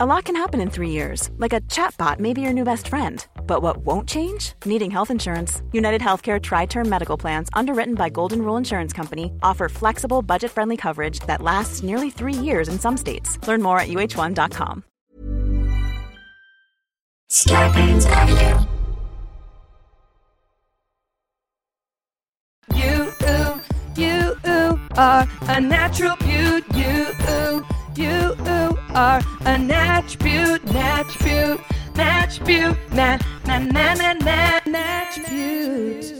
A lot can happen in three years, like a chatbot may be your new best friend. But what won't change? Needing health insurance. United Healthcare Tri Term Medical Plans, underwritten by Golden Rule Insurance Company, offer flexible, budget friendly coverage that lasts nearly three years in some states. Learn more at uh1.com. Scarpins Avenue. You, ooh, you, ooh, are a natural beaut. You, ooh, you, are a natch beaut, natch beaut, natch beaut, na, na, na, na, na, beaut.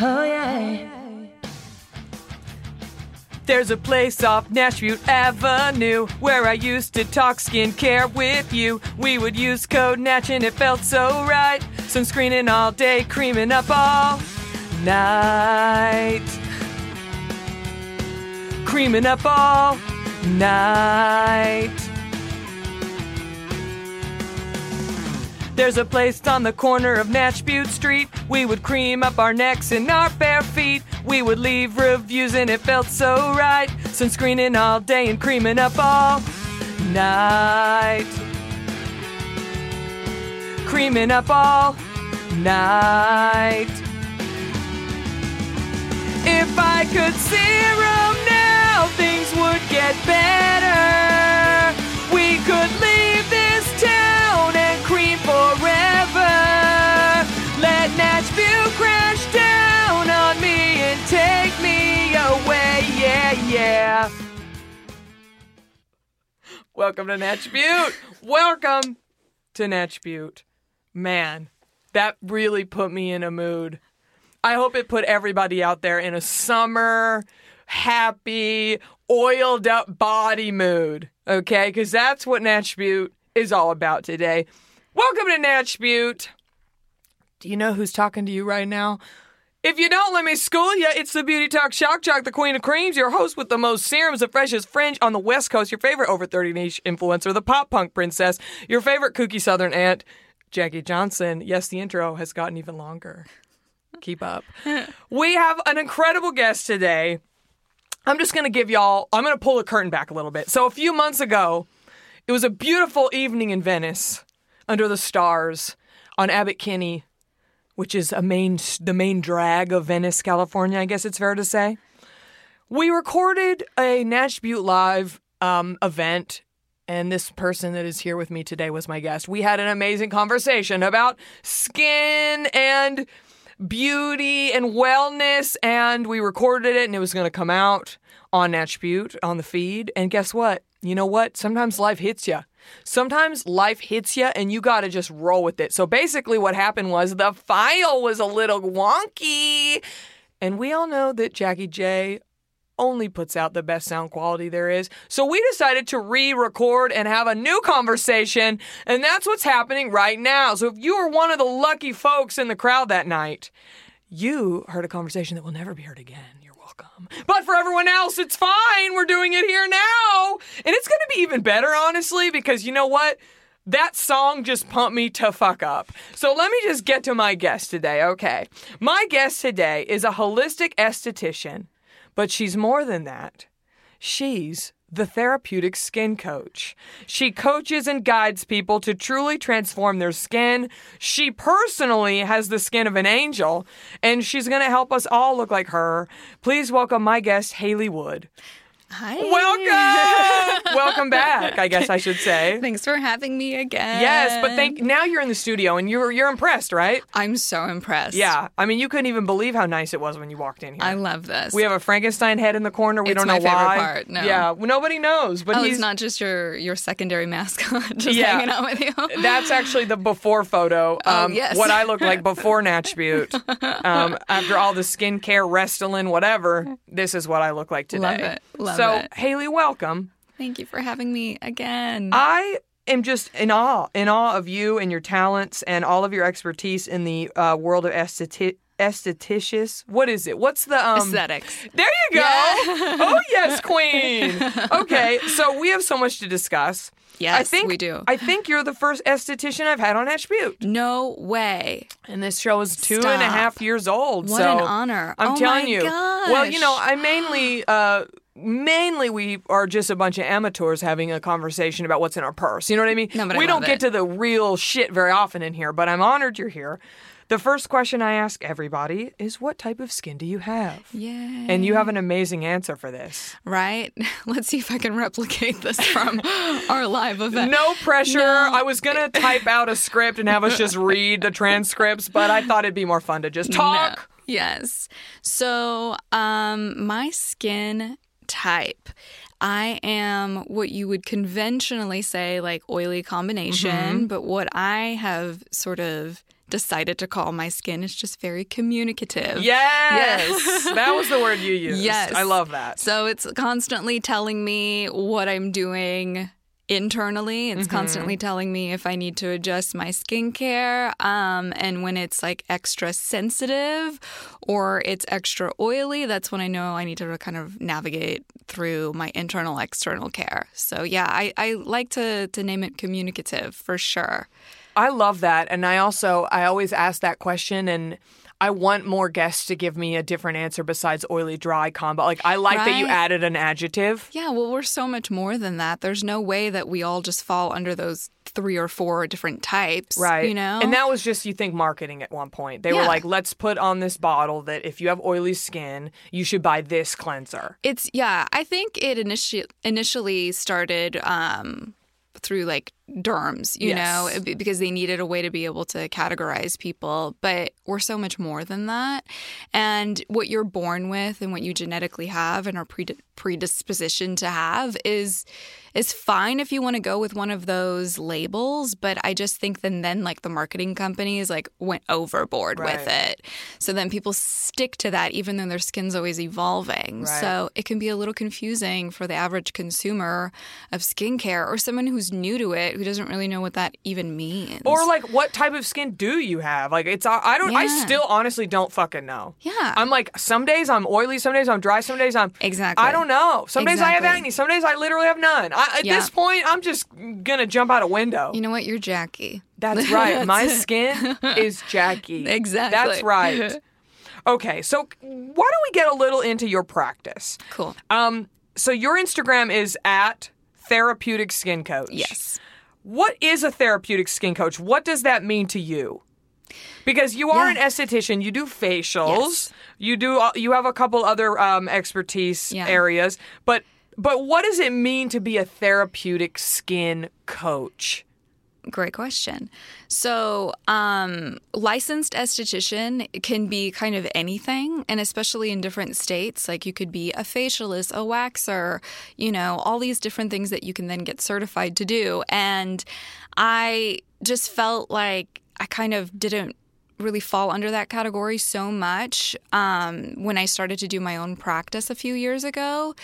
Oh, yeah. There's a place off Nashville Avenue where I used to talk skincare with you. We would use code NATCH and it felt so right. Sunscreening all day, creaming up all night. Creaming up all night. There's a place on the corner of Natch Beaut Street. We would cream up our necks and our bare feet. We would leave reviews and it felt so right. Sunscreening all day and creaming up all night. Creaming up all night. If I could serum now, things would get better. We could leave this town and cream forever. Let Nashville crash down on me and take me away. Yeah, yeah. Welcome to Natch Beaut. Welcome to Natch Beaut. Man, that really put me in a mood. I hope it put everybody out there in a summer, happy, oiled up body mood. Okay? Because that's what Natch Beaut is all about today. Welcome to Natch Beaut. Do you know who's talking to you right now? If you don't, let me school you. It's the Beauty Talk Shock Jock, the Queen of Creams, your host with the most serums, the freshest fringe on the West Coast, your favorite over 30 niche influencer, the pop punk princess, your favorite kooky southern aunt, Jackie Johnson. Yes, the intro has gotten even longer. Keep up. we have an incredible guest today. I'm just going to give y'all, I'm going to pull the curtain back a little bit. So, a few months ago, it was a beautiful evening in Venice under the stars on Abbot Kinney, which is a main the main drag of Venice, California, I guess it's fair to say. We recorded a Natch Beaut Live um, event, and this person that is here with me today was my guest. We had an amazing conversation about skin and beauty and wellness, and we recorded it, and it was going to come out on Natch Beaut on the feed. And guess what? You know what? Sometimes life hits you. Sometimes life hits you, and you got to just roll with it. So basically, what happened was the file was a little wonky, and we all know that Jackie J only puts out the best sound quality there is. So we decided to re record and have a new conversation, and that's what's happening right now. So if you were one of the lucky folks in the crowd that night, you heard a conversation that will never be heard again. You're welcome. But for everyone else, it's fine. We're doing it here now. And it's going to be even better, honestly, because you know what? That song just pumped me to fuck up. So let me just get to my guest today, okay? My guest today is a holistic esthetician but she's more than that. She's the therapeutic skin coach. She coaches and guides people to truly transform their skin. She personally has the skin of an angel, and she's going to help us all look like her. Please welcome my guest, Hayley Wood. Hi. Welcome. Welcome back, I guess I should say. Thanks for having me again. Yes, but thank now you're in the studio and you're you're impressed, right? I'm so impressed. Yeah. I mean, you couldn't even believe how nice it was when you walked in here. I love this. we have a Frankenstein head in the corner. We It's don't know favorite why. part, no. Yeah, well, nobody knows, but Oh, he's it's not just your your secondary mascot just Yeah. hanging out with you. That's actually the before photo. Oh, Um, yes. What I look like before Natch Beaut. Um, after all the skincare, Restylane, whatever, this is what I look like today. Love it. Love so, it. Hayley, welcome. Thank you for having me again. I am just in awe, in awe of you and your talents and all of your expertise in the uh, world of aestheti- estheticious. What is it? What's the um? Aesthetics. There you go. oh yes, queen. Okay, so we have so much to discuss. Yes, I think we do. I think you're the first esthetician I've had on Attribute. No way. And this show is two and a half years old. What so an honor. I'm Oh telling my you. Well, you know, I mainly uh, mainly we are just a bunch of amateurs having a conversation about what's in our purse. You know what I mean? No, but we don't get to the real shit very often in here, but I'm honored you're here. The first question I ask everybody is what type of skin do you have? Yay. And you have an amazing answer for this. right? Let's see if I can replicate this from our live event. No pressure. No. I was going to type out a script and have us just read the transcripts, but I thought it'd be more fun to just talk. No. Yes. So, um, my skin type, I am what you would conventionally say like oily combination, Mm-hmm. but what I have sort of decided to call my skin is just very communicative. Yes. that was the word you used. Yes. I love that. So it's constantly telling me what I'm doing internally. It's Mm-hmm. constantly telling me if I need to adjust my skincare. Um, and when it's like extra sensitive or it's extra oily, that's when I know I need to kind of navigate through my internal external care. So yeah, I, I like to to name it communicative for sure. I love that. And I also, I always ask that question and I want more guests to give me a different answer besides oily, dry combo. Like, I like that you added an adjective. Yeah, well, we're so much more than that. There's no way that we all just fall under those three or four different types. Right. You know? And that was just, you think, marketing at one point. They were like, let's put on this bottle that if you have oily skin, you should buy this cleanser. It's yeah. I think it initi- initially started um, through like derms, you Yes. know, because they needed a way to be able to categorize people. But we're so much more than that. And what you're born with and what you genetically have and are predisposition to have is is fine if you want to go with one of those labels. But I just think then then like the marketing companies like went overboard with it. So then people stick to that even though their skin's always evolving. Right. So it can be a little confusing for the average consumer of skincare or someone who's new to it who doesn't really know what that even means. Or like, what type of skin do you have? Like, it's I don't. I still honestly don't fucking know. Yeah. I'm like, some days I'm oily, some days I'm dry, some days I'm Exactly. I don't know. Some days I have acne, some days I literally have none. I, at Yeah. this point, I'm just gonna jump out a window. you know what? You're Jackie. That's right. My skin is Jackie. Exactly. That's right. Okay, so why don't we get a little into your practice? Cool. Um, so your Instagram is at therapeutic skin coach. Yes. What is a therapeutic skin coach? What does that mean to you? Because you are Yeah. an esthetician, you do facials, Yes. you do you have a couple other um, expertise Yeah. areas, but but what does it mean to be a therapeutic skin coach? Great question. So, um, licensed esthetician can be kind of anything, and especially in different states. Like you could be a facialist, a waxer, you know, all these different things that you can then get certified to do. And I just felt like I kind of didn't really fall under that category so much um, when I started to do my own practice a few years ago.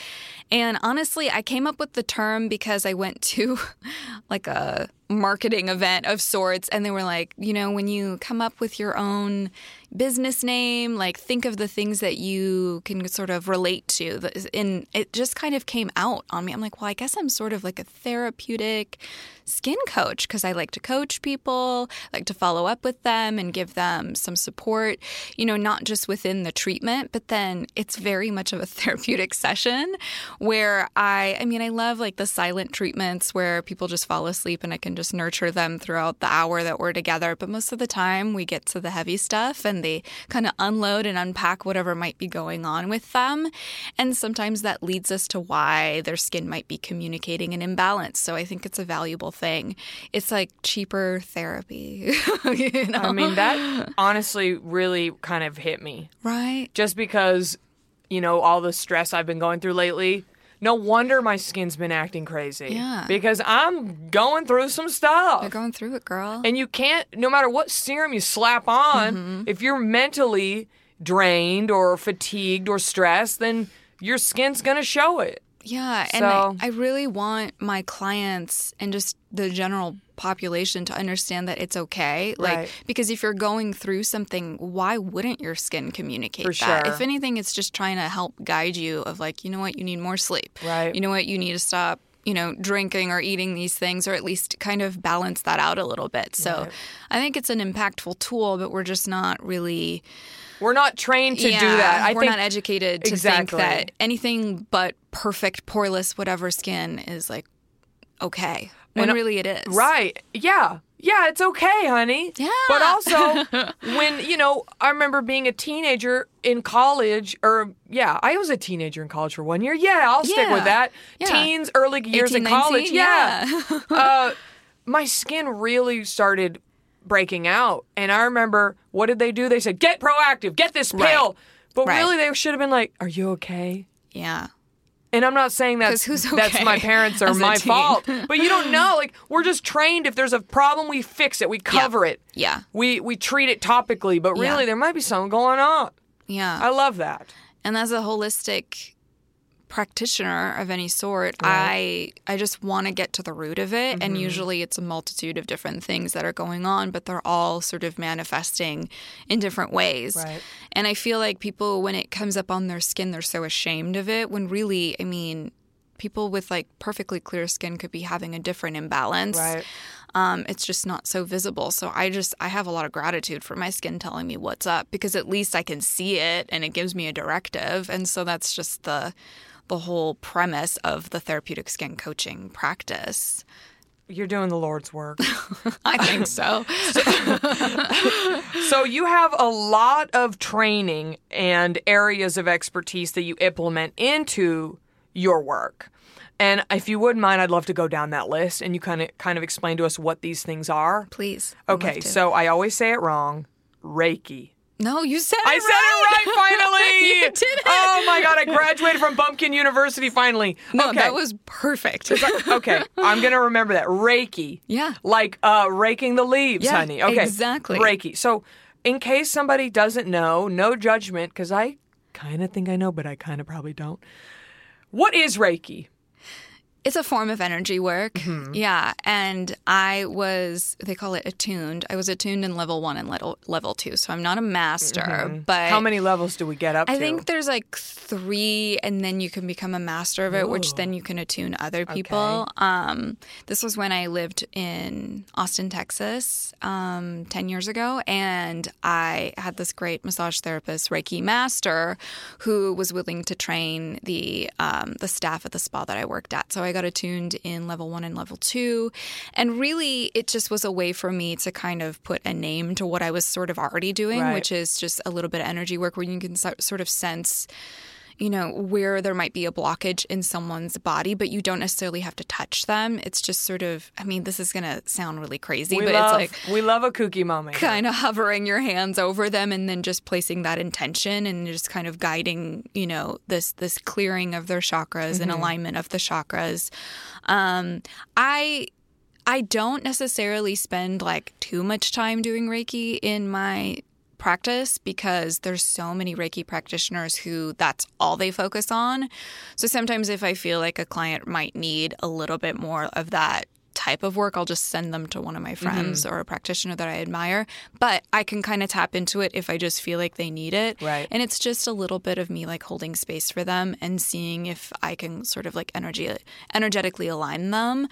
And honestly, I came up with the term because I went to like a marketing event of sorts, and they were like, you know, when you come up with your own business name, like think of the things that you can sort of relate to. And it just kind of came out on me. I'm like, well, I guess I'm sort of like a therapeutic skin coach because I like to coach people, like to follow up with them and give them some support, you know, not just within the treatment, but then it's very much of a therapeutic session where I, I mean, I love like the silent treatments where people just fall asleep and I can just nurture them throughout the hour that we're together. But most of the time we get to the heavy stuff and they kind of unload and unpack whatever might be going on with them. And sometimes that leads us to why their skin might be communicating an imbalance. So I think it's a valuable thing. It's like cheaper therapy. you know? I mean, that honestly really kind of hit me. right? Just because, you know, all the stress I've been going through lately. No wonder my skin's been acting crazy. Yeah. Because I'm going through some stuff. You're going through it, girl. And you can't, no matter what serum you slap on, Mm-hmm. if you're mentally drained or fatigued or stressed, then your skin's going to show it. Yeah, and So- I, I really want my clients and just the general population to understand that it's okay. Like Right. because if you're going through something, why wouldn't your skin communicate For that? sure. If anything, it's just trying to help guide you of like, you know what, you need more sleep. Right. You know what, you need to stop you know, drinking or eating these things, or at least kind of balance that out a little bit. So I think it's an impactful tool, but we're just not really. We're not trained to yeah, do that. I we're think not educated to Exactly. think that anything but perfect, poreless, whatever skin is like okay. When And- really it is. Right. Yeah. Yeah, it's okay, honey. Yeah. But also, when, you know, I remember being a teenager in college, or, yeah, I was a teenager in college for one year. Yeah, I'll stick with that. Yeah. Teens, early years 18, in college. 19, yeah. uh, my skin really started breaking out. And I remember, what did they do? They said, get proactive, get this pill. Right. But Right. really, they should have been like, are you okay? yeah. And I'm not saying that's who's that's my parents or as a my teen? fault, but you don't know. Like we're just trained. If there's a problem, we fix it. We cover it. Yeah. We we treat it topically, but Yeah. really there might be something going on. Yeah. I love that. and as a holistic practitioner of any sort i i just want to get to the root of it Mm-hmm. and usually it's a multitude of different things that are going on but they're all sort of manifesting in different ways Right. and i feel like people when it comes up on their skin they're so ashamed of it when really i mean people with like perfectly clear skin could be having a different imbalance Right. um, it's just not so visible. So I just I have a lot of gratitude for my skin telling me what's up because at least I can see it and it gives me a directive. And so that's just the the whole premise of the therapeutic skin coaching practice. You're doing the Lord's work. I think so. so you have a lot of training and areas of expertise that you implement into your work. And if you wouldn't mind, I'd love to go down that list and you kind of kind of explain to us what these things are. Please. Okay, so I always say it wrong. Reiki. No, you said it I it said it right finally. You did it. Oh my god, I graduated from Bumpkin University finally. No, okay. that was perfect. okay, I'm gonna remember that. Reiki. Yeah. Like uh raking the leaves, Yeah, honey. Okay. exactly. Reiki. So in case somebody doesn't know, no judgment, because I kinda think I know, but I kinda probably don't. What is Reiki? It's a form of energy work. Mm-hmm. Yeah. And I was, they call it attuned. I was attuned in level one and level, level two. So I'm not a master, but. Mm-hmm. How many levels do we get up to? I to? think there's like three, and then you can become a master of it, which then you can attune other people. Um, this was when I lived in Austin, Texas, um, 10 years ago, and I had this great massage therapist, Reiki master, who was willing to train the um, the staff at the spa that I worked at. So I got attuned in level one and level two, and really it just was a way for me to kind of put a name to what I was sort of already doing, Right. which is just a little bit of energy work where you can so- sort of sense you know where there might be a blockage in someone's body but you don't necessarily have to touch them. It's just sort of i mean this is going to sound really crazy we but love it's like we love a kooky moment. kind of hovering your hands over them and then just placing that intention and just kind of guiding you know this this clearing of their chakras and alignment of the chakras. Um i i don't necessarily spend like too much time doing reiki in my practice because there's so many reiki practitioners who that's all they focus on so sometimes if i feel like a client might need a little bit more of that type of work, I'll just send them to one of my mm-hmm. friends or a practitioner that I admire. But I can kind of tap into it if I just feel like they need it. Right. And it's just a little bit of me like holding space for them and seeing if I can sort of like energy energetically align them.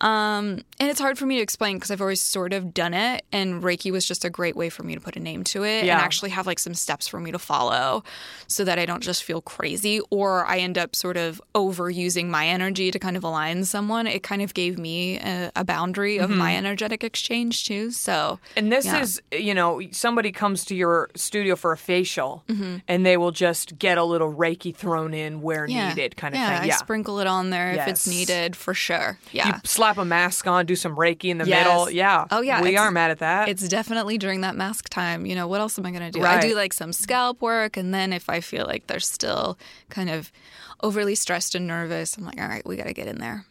Um, and it's hard for me to explain because I've always sort of done it, and Reiki was just a great way for me to put a name to it Yeah. and actually have like some steps for me to follow, so that I don't just feel crazy or I end up sort of overusing my energy to kind of align someone. It kind of gave me a, a boundary of my energetic exchange too. So And this Yeah. is, you know, somebody comes to your studio for a facial Mm-hmm. and they will just get a little Reiki thrown in where yeah, needed, kind of yeah, thing. I sprinkle it on there if it's needed for sure. Yeah. You slap a mask on, do some Reiki in the Yes. middle. Yeah. Oh, yeah, We aren't mad at that. It's definitely during that mask time. You know, what else am I going to do? I do like some scalp work. And then if I feel like they're still kind of overly stressed and nervous, I'm like, all right, we got to get in there.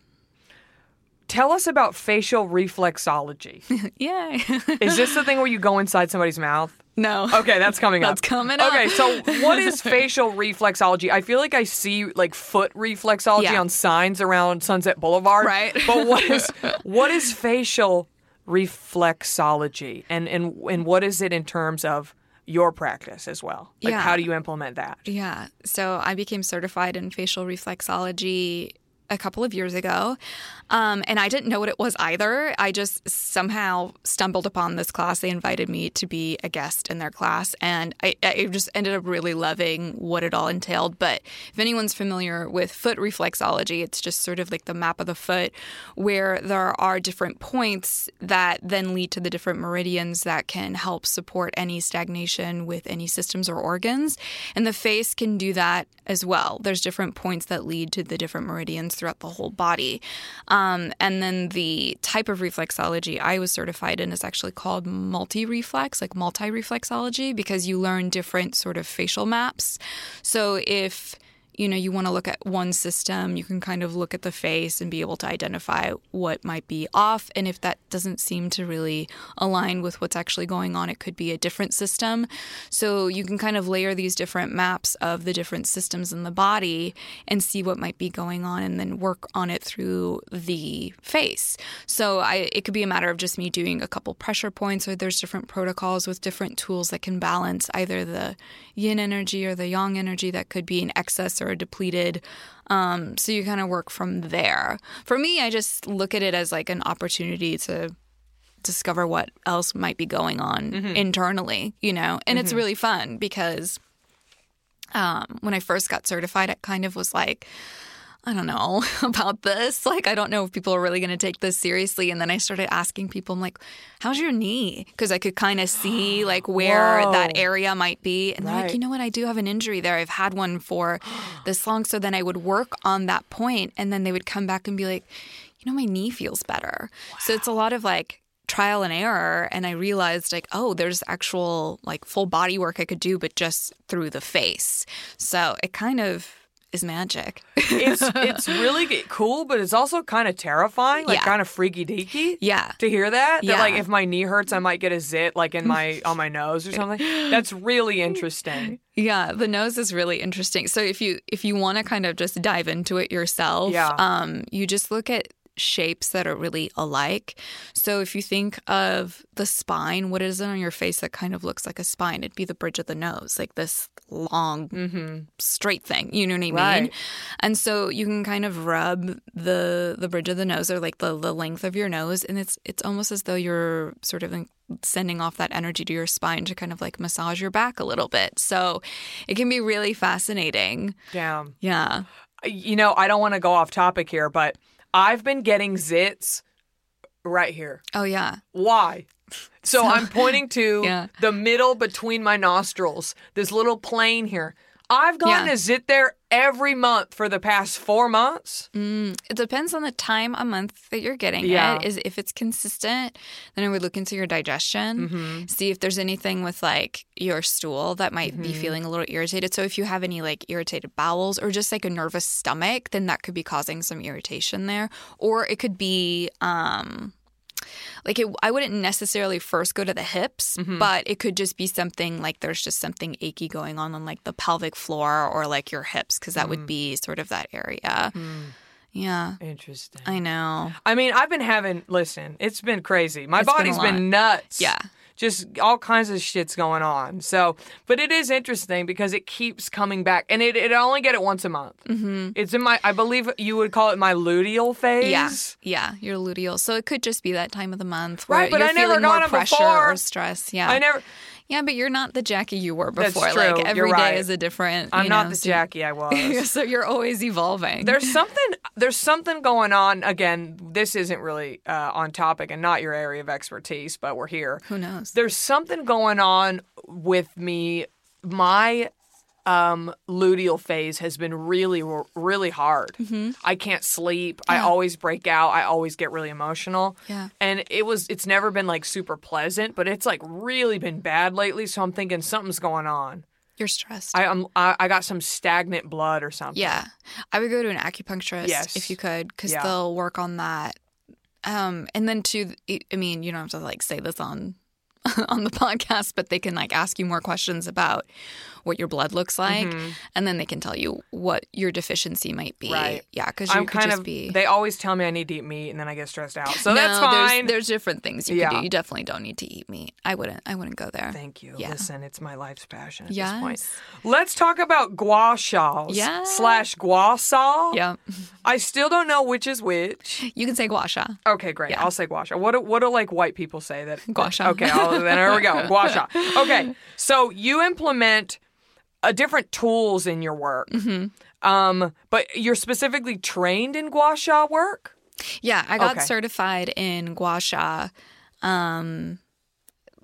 Tell us about facial reflexology. Yay. is this the thing where you go inside somebody's mouth? No. Okay, that's coming up. That's coming up. Okay, so what is facial reflexology? I feel like I see like foot reflexology Yeah. on signs around Sunset Boulevard. Right. But what is what is facial reflexology? And and and what is it in terms of your practice as well? Like Yeah. how do you implement that? Yeah. So I became certified in facial reflexology a couple of years ago. Um, and I didn't know what it was either. I just somehow stumbled upon this class. They invited me to be a guest in their class, and I, I just ended up really loving what it all entailed. But if anyone's familiar with foot reflexology, it's just sort of like the map of the foot where there are different points that then lead to the different meridians that can help support any stagnation with any systems or organs. And the face can do that as well. There's different points that lead to the different meridians throughout the whole body. Um, and then the type of reflexology I was certified in is actually called multi reflex, like multi reflexology, because you learn different sort of facial maps. So if you know you want to look at one system you can kind of look at the face and be able to identify what might be off and if that doesn't seem to really align with what's actually going on it could be a different system. So you can kind of layer these different maps of the different systems in the body and see what might be going on and then work on it through the face. So I, it could be a matter of just me doing a couple pressure points or there's different protocols with different tools that can balance either the yin energy or the yang energy that could be in excess or depleted. Um, so you kind of work from there. For me, I just look at it as like an opportunity to discover what else might be going on internally, you know? And it's really fun because um, when I first got certified, it kind of was like, I don't know about this. Like, I don't know if people are really going to take this seriously. And then I started asking people, I'm like, how's your knee? Because I could kind of see like where Whoa. that area might be. And they're like, you know what? I do have an injury there. I've had one for this long. So then I would work on that point, and then they would come back and be like, you know, my knee feels better. So it's a lot of like, trial and error and i realized like oh there's actual like full body work i could do but just through the face so it kind of is magic it's it's really cool, but it's also kind of terrifying, like Yeah. kind of freaky deaky. yeah To hear that, that Yeah. like if my knee hurts, I might get a zit like in my on my nose or something. That's really interesting. Yeah, the nose is really interesting. So if you if you want to kind of just dive into it yourself, Yeah. um, you just look at shapes that are really alike. So if you think of the spine, what is it on your face that kind of looks like a spine? It'd be the bridge of the nose, like this long mm-hmm. straight thing. You know what I mean? Right. And so you can kind of rub the the bridge of the nose or like the, the length of your nose and it's it's almost as though you're sort of sending off that energy to your spine to kind of like massage your back a little bit. So it can be really fascinating. Damn. Yeah. You know, I don't want to go off topic here, but I've been getting zits right here. Oh yeah. Why? So, I'm pointing to Yeah. the middle between my nostrils, this little plane here. I've gotten Yeah. a zit there every month for the past four months. Mm, it depends on the time a month that you're getting Yeah. it. Is if it's consistent, then I would look into your digestion, Mm-hmm. see if there's anything with like your stool that might Mm-hmm. be feeling a little irritated. So if you have any like irritated bowels or just like a nervous stomach, then that could be causing some irritation there. Or it could be um like it, I wouldn't necessarily first go to the hips, Mm-hmm. but it could just be something like there's just something achy going on on like the pelvic floor or like your hips because that Mm. would be sort of that area. Yeah, Interesting. I know. I mean, I've been having, listen, it's been crazy. My body's been a body's lot. been, nuts. Yeah. Just all kinds of shit's going on. So, but it is interesting because it keeps coming back. And it, it I only get it once a month. Mm-hmm. It's in my, I believe you would call it my luteal phase. Yeah, yeah, your luteal. So it could just be that time of the month where Right, but you're I never got more pressure before. or stress. Yeah, I never, Yeah, but you're not the Jackie you were before. That's true. Like You're every day right. is a different. I'm you not the so- Jackie I was. so you're always evolving. there's something there's something going on again this isn't really uh, on topic and not your area of expertise but we're here Who knows? There's something going on with me my um luteal phase has been really really hard Mm-hmm. i can't sleep i always break out i always get really emotional Yeah. and it was it's never been like super pleasant but it's like really been bad lately so i'm thinking something's going on You're stressed. i am I, I got some stagnant blood or something Yeah. I would go to an acupuncturist Yes. if you could because Yeah. they'll work on that. Um, and then too, I mean, you don't have to like say this on on the podcast, but they can like ask you more questions about what your blood looks like, and then they can tell you what your deficiency might be. Mm-hmm. Right. Yeah, because you I'm kind of. be. They always tell me I need to eat meat, and then I get stressed out. So no, that's fine. There's, there's different things you Yeah. can do. You definitely don't need to eat meat. I wouldn't. I wouldn't go there. Thank you. Yeah. Listen, it's my life's passion at this point. Let's talk about gua shaws Yeah. slash gua saw. Yeah, I still don't know which is which. you can say gua sha. Okay, great. Yeah. I'll say gua sha. What do, what do like white people say that? Gua sha. Okay, I'll, then there we go. Gua sha. Okay, so you implement uh, different tools in your work. Mm-hmm. Um, but you're specifically trained in gua sha work. Yeah, I got Okay. certified in gua sha um,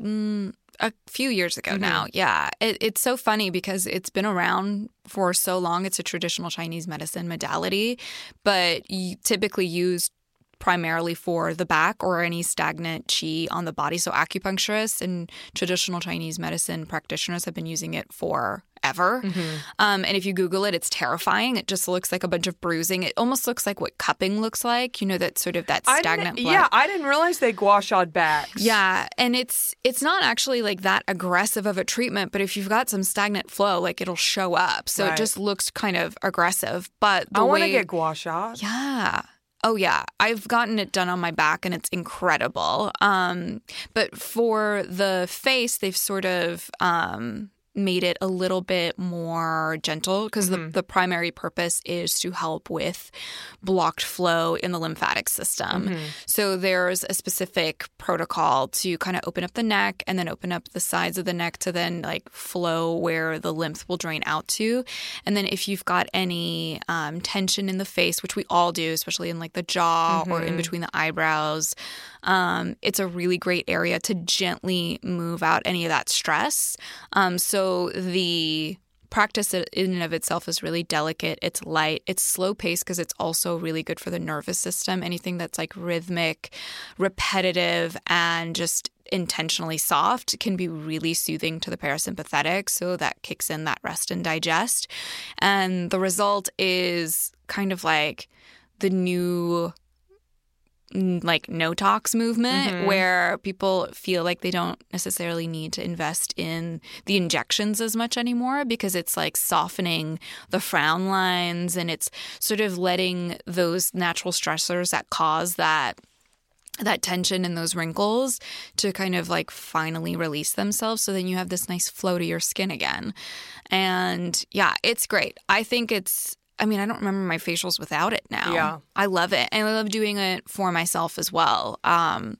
mm, a few years ago Mm-hmm. now. Yeah, it, it's so funny because it's been around for so long. It's a traditional Chinese medicine modality, but typically used primarily for the back or any stagnant qi on the body. So acupuncturists and traditional Chinese medicine practitioners have been using it for ever. Mm-hmm. Um, and if you Google it, it's terrifying. It just looks like a bunch of bruising. It almost looks like what cupping looks like. You know, that sort of that stagnant blood. Yeah, I didn't realize they gua sha'd backs. Yeah, and it's it's not actually like that aggressive of a treatment, but if you've got some stagnant flow, like it'll show up. So Right. it just looks kind of aggressive. But the I want to get gua sha. yeah. Oh yeah, I've gotten it done on my back and it's incredible. Um, but for the face, they've sort of um, made it a little bit more gentle because the, mm-hmm. the primary purpose is to help with blocked flow in the lymphatic system. Mm-hmm. So there's a specific protocol to kind of open up the neck and then open up the sides of the neck to then like flow where the lymph will drain out to. And then if you've got any um, tension in the face, which we all do, especially in like the jaw or in mm-hmm. between the eyebrows, um, it's a really great area to gently move out any of that stress. Um, so the practice in and of itself is really delicate. It's light. It's slow paced because it's also really good for the nervous system. Anything that's like rhythmic, repetitive, and just intentionally soft can be really soothing to the parasympathetic. So that kicks in that rest and digest. And the result is kind of like the new like no tox movement mm-hmm. where people feel like they don't necessarily need to invest in the injections as much anymore because it's like softening the frown lines and it's sort of letting those natural stressors that cause that that tension and those wrinkles to kind of like finally release themselves. So then you have this nice flow to your skin again. And yeah it's great. I think it's i mean i don't remember my facials without it now Yeah. i love it and i love doing it for myself as well um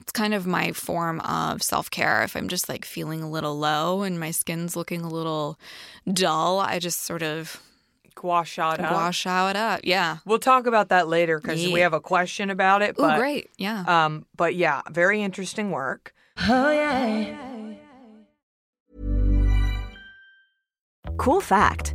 it's kind of my form of self-care if i'm just like feeling a little low and my skin's looking a little dull i just sort of Gua sha it up. wash out up yeah We'll talk about that later because we have a question about it. oh But, great yeah Um, but yeah, very interesting work. Oh, yeah. Cool fact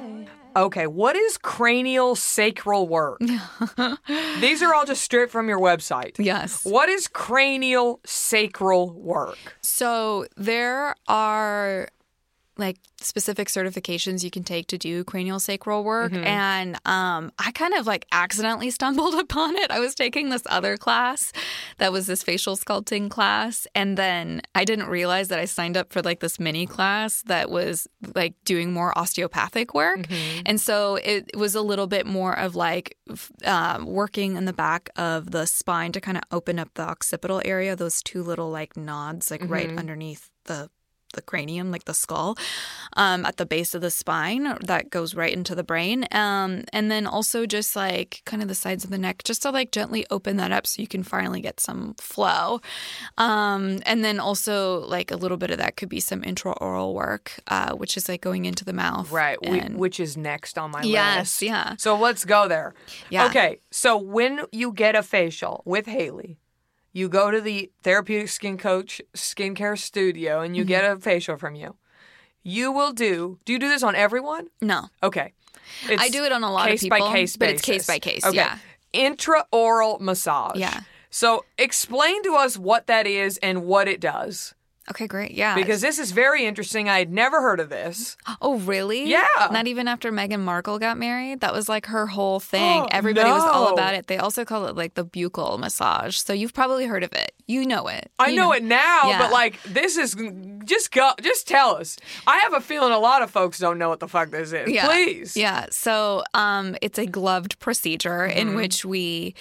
Okay, what is cranial sacral work? These are all just straight from your website. yes What is cranial sacral work? So there are like specific certifications you can take to do cranial sacral work. And um I kind of like accidentally stumbled upon it. I was taking this other class that was this facial sculpting class. And then I didn't realize that I signed up for like this mini class that was like doing more osteopathic work. And so it was a little bit more of like uh, working in the back of the spine to kind of open up the occipital area, those two little like nods like right underneath the the cranium, like the skull, um, at the base of the spine that goes right into the brain. Um, and then also just like kind of the sides of the neck, just to like gently open that up so you can finally get some flow. Um, and then also like a little bit of that could be some intraoral work, uh, which is like going into the mouth. Right, and- which is next on my Yes, list. yeah. So let's go there. Yeah. Okay, so when you get a facial with Hayley, you go to the therapeutic skin coach skincare studio and you get Mm-hmm. a facial from you. You will do. Do you do this on everyone? No. Okay. I do it on a lot of case by people, case but it's case by case, Okay. yeah. intraoral massage. Yeah. So explain to us what that is and what it does. Okay, great. Yeah. Because this is very interesting. I had never heard of this. Oh, really? Yeah. Not even after Meghan Markle got married? That was like her whole thing. Oh, Everybody was all about it. They also call it like the buccal massage. So you've probably heard of it. You know it. I You know it now, Yeah. but like this is just go just tell us. I have a feeling a lot of folks don't know what the fuck this is. Yeah. Please. Yeah. So um, it's a gloved procedure Mm-hmm. in which we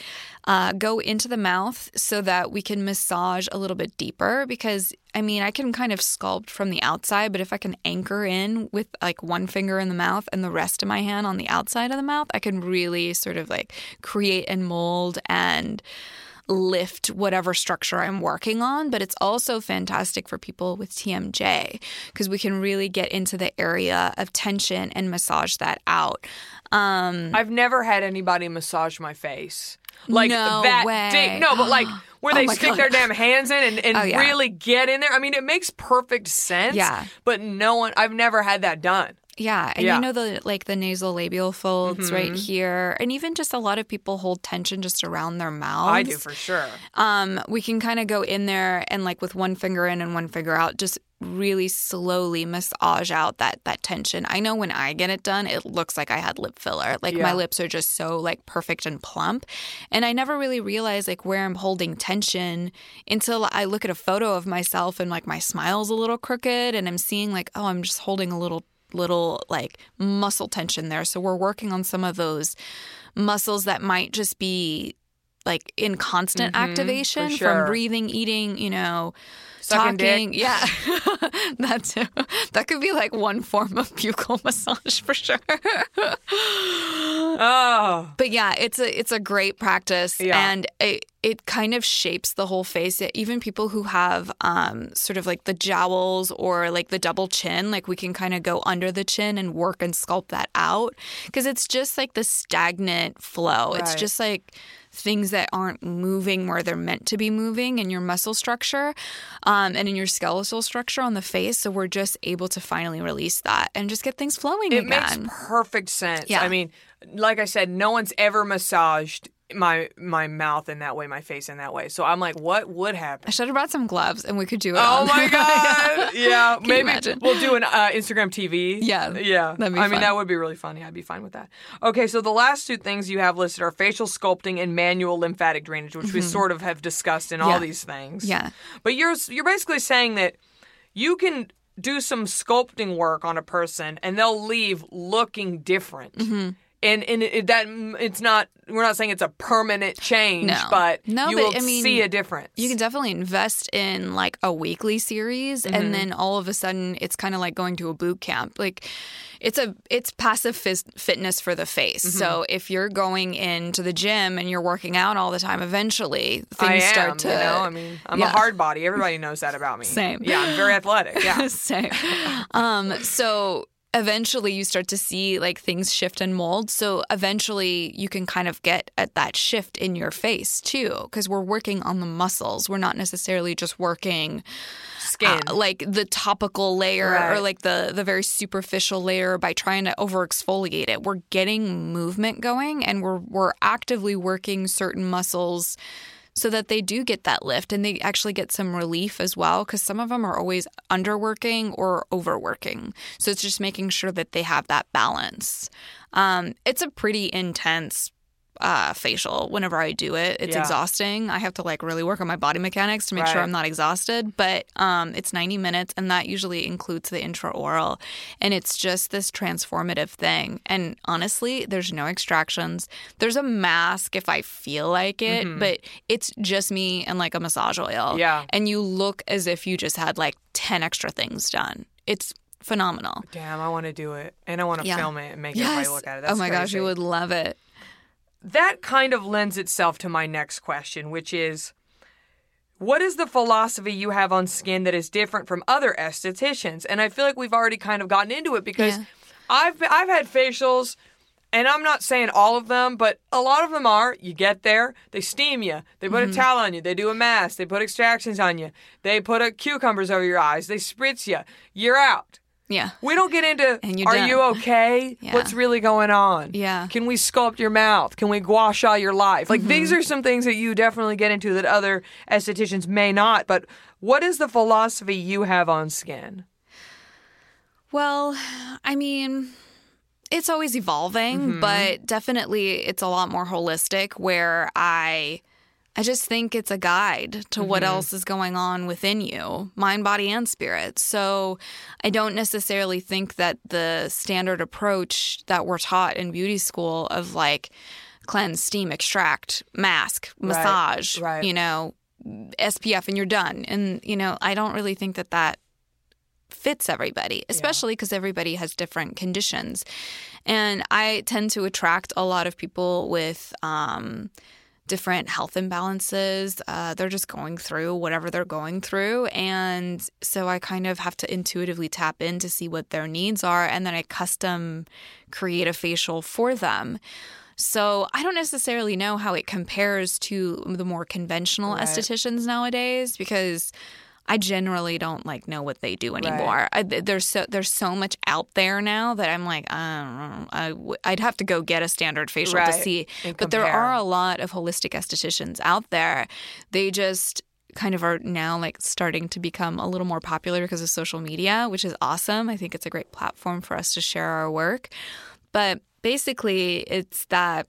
uh, go into the mouth so that we can massage a little bit deeper. Because, I mean, I can kind of sculpt from the outside, but if I can anchor in with like one finger in the mouth and the rest of my hand on the outside of the mouth, I can really sort of like create and mold and lift whatever structure I'm working on, but it's also fantastic for people with TMJ because we can really get into the area of tension and massage that out. Um, I've never had anybody massage my face. Like No that way. deep. No, but like where Oh they my stick God. their damn hands in and, and Oh, yeah. really get in there. I mean, it makes perfect sense. Yeah. But no one I've never had that done. yeah, and Yeah. you know the like the nasal labial folds right here, and even just a lot of people hold tension just around their mouths. I do for sure. um, we can kind of go in there and like with one finger in and one finger out, just really slowly massage out that that tension. I know when I get it done, it looks like I had lip filler. Like Yeah. my lips are just so like perfect and plump, and I never really realize like where I'm holding tension until I look at a photo of myself and like my smile's a little crooked, and I'm seeing like oh I'm just holding a little little like muscle tension there. So we're working on some of those muscles that might just be like in constant activation Mm-hmm, sure. from breathing, eating, you know, Sucking dick. talking. Yeah, that too. That could be like one form of buccal massage for sure. Oh. But yeah, it's a it's a great practice, Yeah. and it it kind of shapes the whole face. It, even people who have um, sort of like the jowls or like the double chin, like we can kind of go under the chin and work and sculpt that out because it's just like the stagnant flow. It's just like things that aren't moving where they're meant to be moving in your muscle structure um, and in your skeletal structure on the face. So we're just able to finally release that and just get things flowing It again. makes perfect sense. Yeah. I mean, like I said, no one's ever massaged my my mouth in that way, my face in that way. So I'm like, what would happen? I should have brought some gloves and we could do it. Oh my god! Yeah, Can maybe imagine? we'll do an uh, Instagram TV. Yeah, yeah. I mean, that would be really funny. I'd be fine with that. Okay, so the last two things you have listed are facial sculpting and manual lymphatic drainage, which we sort of have discussed in all Mm-hmm. These things. Yeah. But you're you're basically saying that you can do some sculpting work on a person and they'll leave looking different. Mm-hmm. And and it, that it's not we're not saying it's a permanent change, No. but No, you but, will I mean, see a difference. You can definitely invest in like a weekly series Mm-hmm. and then all of a sudden it's kind of like going to a boot camp. Like it's a it's passive phys- fitness for the face. Mm-hmm. So if you're going into the gym and you're working out all the time eventually things am, start to you know. I mean, I'm a hard body. Everybody knows that about me. Same. Yeah, I'm very athletic. Yeah. Same. Um, so eventually you start to see like things shift and mold. So eventually you can kind of get at that shift in your face too, because we're working on the muscles. We're not necessarily just working Skin. uh, like the topical layer Right. or like the the very superficial layer by trying to over exfoliate it. We're getting movement going and we're we're actively working certain muscles so that they do get that lift and they actually get some relief as well because some of them are always underworking or overworking. So it's just making sure that they have that balance. Um, it's a pretty intense uh, facial whenever I do it. It's Yeah. exhausting. I have to like really work on my body mechanics to make sure I'm not exhausted. But um, it's 90 minutes, and that usually includes the intraoral. And it's just this transformative thing. And honestly, there's no extractions. There's a mask if I feel like it, but it's just me and like a massage oil. Yeah. And you look as if you just had like 10 extra things done. It's phenomenal. Damn, I want to do it, and I want to Yeah. film it and make everybody look at it. That's oh my gosh, you would love it. That kind of lends itself to my next question, which is. What is the philosophy you have on skin that is different from other estheticians? And I feel like we've already kind of gotten into it because Yeah. I've I've had facials, and I'm not saying all of them, but a lot of them are. You get there, they steam you, they put Mm-hmm. a towel on you, they do a mask, they put extractions on you, they put a cucumbers over your eyes, they spritz you, you're out. Yeah. We don't get into And are don't. you okay? Yeah. What's really going on? Yeah. Can we sculpt your mouth? Can we gua sha your life? Like Mm-hmm. these are some things that you definitely get into that other estheticians may not. But what is the philosophy you have on skin? Well, I mean, it's always evolving, Mm-hmm. but definitely it's a lot more holistic where I I just think it's a guide to what Mm-hmm. else is going on within you, mind, body, and spirit. So I don't necessarily think that the standard approach that we're taught in beauty school of like cleanse, steam, extract, mask, massage, right. you know, SPF and you're done. And, you know, I don't really think that that fits everybody, especially because everybody has different conditions. And I tend to attract a lot of people with um, different health imbalances. Uh, they're just going through whatever they're going through. And so I kind of have to intuitively tap in to see what their needs are. And then I custom create a facial for them. So I don't necessarily know how it compares to the more conventional Right. estheticians nowadays because I generally don't like know what they do anymore. I, there's so there's so much out there now that I'm like I don't know. I w- I'd have to go get a standard facial Right. to see. And But there are a lot of holistic estheticians out there. They just kind of are now like starting to become a little more popular because of social media, which is awesome. I think it's a great platform for us to share our work. But basically, it's that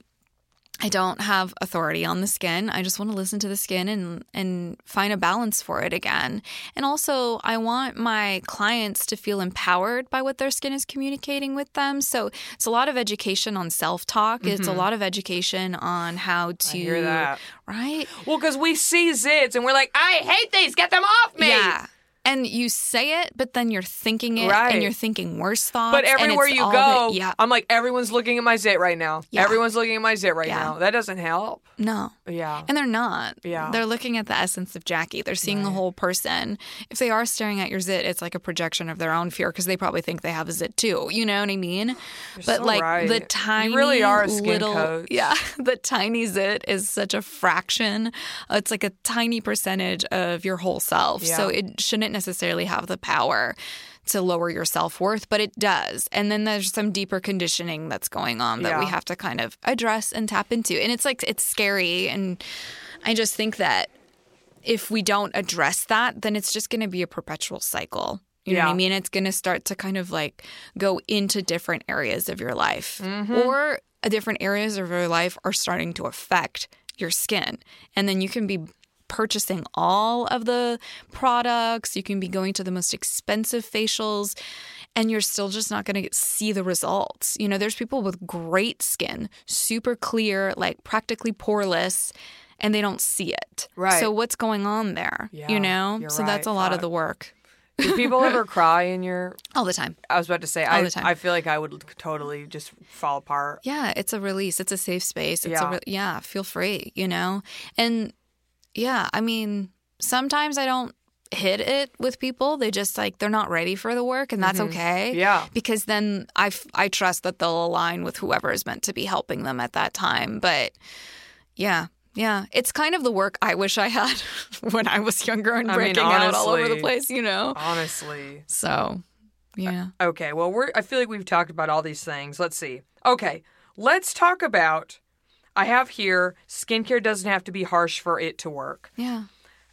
I don't have authority on the skin. I just want to listen to the skin and and find a balance for it again. And also, I want my clients to feel empowered by what their skin is communicating with them. So, it's a lot of education on self-talk. It's a lot of education on how to Mm-hmm. hear that. right? Well, because we see zits and we're like, I hate these. Get them off me. Yeah. And you say it, but then you're thinking it Right. and you're thinking worse thoughts. But everywhere you go, yeah. I'm like, everyone's looking at my zit right now. Yeah. Everyone's looking at my zit right Yeah. now. That doesn't help. No. Yeah. And they're not. Yeah. They're looking at the essence of Jackie. They're seeing the whole person. If they are staring at your zit, it's like a projection of their own fear because they probably think they have a zit too. You know what I mean? but so like right. the You tiny really are a skin little coach. Yeah. The tiny zit is such a fraction. It's like a tiny percentage of your whole self. So it shouldn't necessarily have the power to lower your self worth, but it does. And then there's some deeper conditioning that's going on that we have to kind of address and tap into. And it's like, it's scary. And I just think that if we don't address that, then it's just going to be a perpetual cycle. You know what I mean? It's going to start to kind of like go into different areas of your life, Mm-hmm. or different areas of your life are starting to affect your skin. And then you can be purchasing all of the products, you can be going to the most expensive facials, and you're still just not going to see the results. You know, there's people with great skin, super clear, like practically poreless. And they don't see it. Right. So what's going on there? Yeah, you know? So that's a right. lot of the work. Do people ever cry in your? All the time. I was about to say, All I, the time. I feel like I would totally just fall apart. Yeah, it's a release. It's a safe space. It's Yeah. a re- yeah, feel free, you know? And yeah, I mean, sometimes I don't hit it with people. They just like they're not ready for the work and that's okay. Mm-hmm. Yeah. Because then I f- I trust that they'll align with whoever is meant to be helping them at that time. But yeah. Yeah, it's kind of the work I wish I had when I was younger and I mean, breaking out all over the place, you know. Honestly. So, yeah. Okay, well, we're. I feel like we've talked about all these things. Let's see. Okay, let's talk about. I have here skincare doesn't have to be harsh for it to work. Yeah.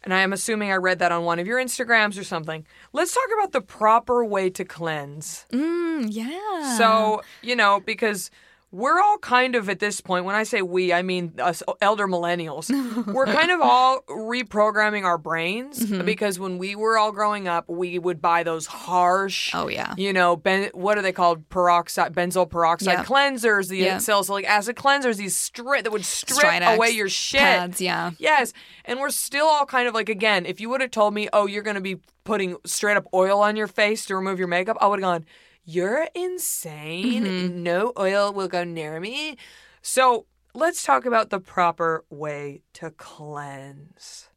And I am assuming I read that on one of your Instagrams or something. Let's talk about the proper way to cleanse. Mm, yeah. So, you know, because we're all kind of at this point, when I say we, I mean us elder millennials, we're kind of all reprogramming our brains Mm-hmm. because when we were all growing up, we would buy those harsh, Oh, yeah. you know, ben, what are they called? Peroxide, benzoyl peroxide Yeah. cleansers, the Yeah. salicylic acid cleansers, these strip that would strip Stridex away your shit. pads, yeah. Yes. And we're still all kind of like, again, if you would have told me, oh, you're going to be putting straight up oil on your face to remove your makeup, I would have gone, you're insane. Mm-hmm. No oil will go near me. So let's talk about the proper way to cleanse.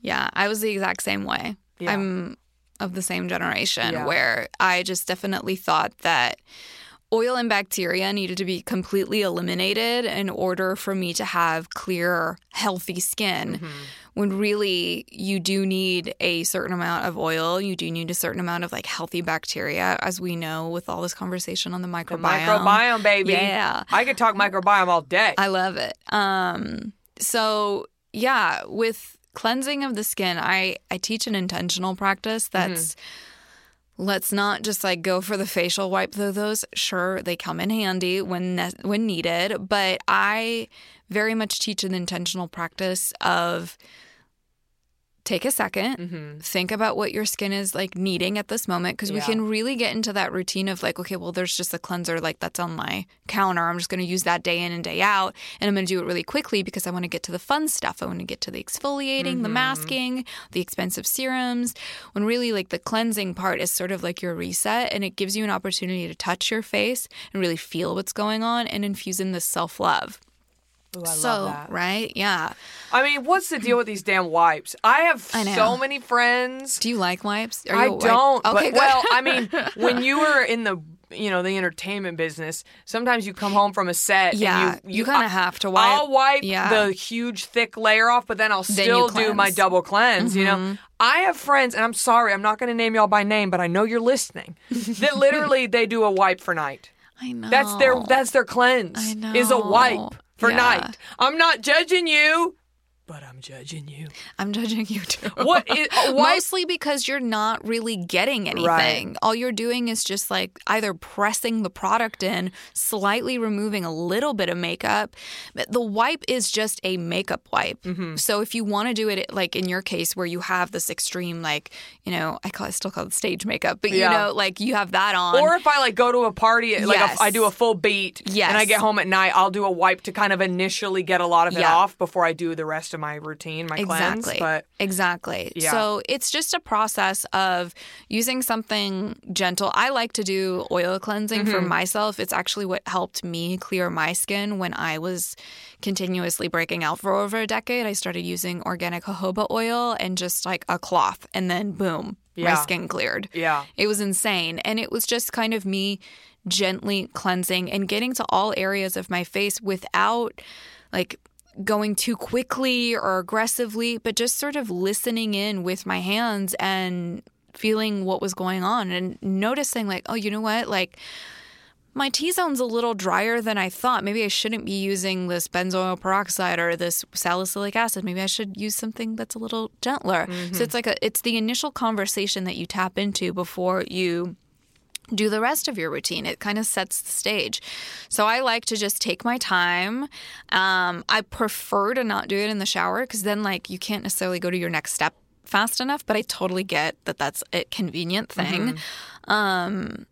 Yeah, I was the exact same way. Yeah. I'm of the same generation Yeah. where I just definitely thought that oil and bacteria needed to be completely eliminated in order for me to have clear, healthy skin. Mm-hmm. When really you do need a certain amount of oil. You do need a certain amount of like healthy bacteria, as we know with all this conversation on the microbiome. Microbiome, baby. Yeah. I could talk microbiome all day. I love it. Um, so yeah, with cleansing of the skin, I I teach an intentional practice that's let's not just like go for the facial wipe though. Those sure they come in handy when ne- when needed, but I very much teach an intentional practice of take a 2nd mm-hmm. think about what your skin is like needing at this moment because we can really get into that routine of like okay well there's just a cleanser like that's on my counter. I'm just going to use that day in and day out and i'm going to do it really quickly because i want to get to the fun stuff. I want to get to the exfoliating the mm-hmm. masking the expensive serums when really like the cleansing part is sort of like your reset and it gives you an opportunity to touch your face and really feel what's going on and infuse in this self-love Ooh, I so love that. right yeah I mean, what's the deal with these damn wipes? I have I so many friends. do you like wipes Are I you a wipe- don't. okay but, good. well, I mean, when you were in the you know the entertainment business, sometimes you come home from a set. Yeah, and you, you, kind of have to wipe. I'll wipe Yeah. the huge thick layer off, but then I'll Then still do my cleanse. Mm-hmm. double cleanse. You know, I have friends, and I'm sorry, I'm not going to name y'all by name, but I know you're listening. that literally they do a wipe for night. I know. That's their that's their cleanse. I know. Is a wipe for Yeah. night. I'm not judging you, but I'm judging you. I'm judging you too. What is a wipe? Mostly because you're not really getting anything. All you're doing is just like either pressing the product in, slightly removing a little bit of makeup. The wipe is just a makeup wipe. Mm-hmm. So if you want to do it like in your case where you have this extreme like, you know, I call I still call it stage makeup, but Yeah. you know, like you have that on. Or if I like go to a party, like Yes. if I do a full beat, Yes. and I get home at night, I'll do a wipe to kind of initially get a lot of it Yeah. off before I do the rest of my routine, my cleanse. Exactly. But exactly. Yeah. So it's just a process of using something gentle. I like to do oil cleansing for Mm-hmm. myself. It's actually what helped me clear my skin when I was continuously breaking out for over a decade. I started using organic jojoba oil and just like a cloth, and then boom, my skin cleared. yeah, It was insane. And it was just kind of me gently cleansing and getting to all areas of my face without like going too quickly or aggressively, but just sort of listening in with my hands and feeling what was going on and noticing, like, oh, you know what? Like, my T zone's a little drier than I thought. Maybe I shouldn't be using this benzoyl peroxide or this salicylic acid. Maybe I should use something that's a little gentler. So mm-hmm. it's like a it's the initial conversation that you tap into before you do the rest of your routine. It kind of sets the stage. So I like to just take my time. Um, I prefer to not do it in the shower because then, like, you can't necessarily go to your next step fast enough. But I totally get that that's a convenient thing. Um,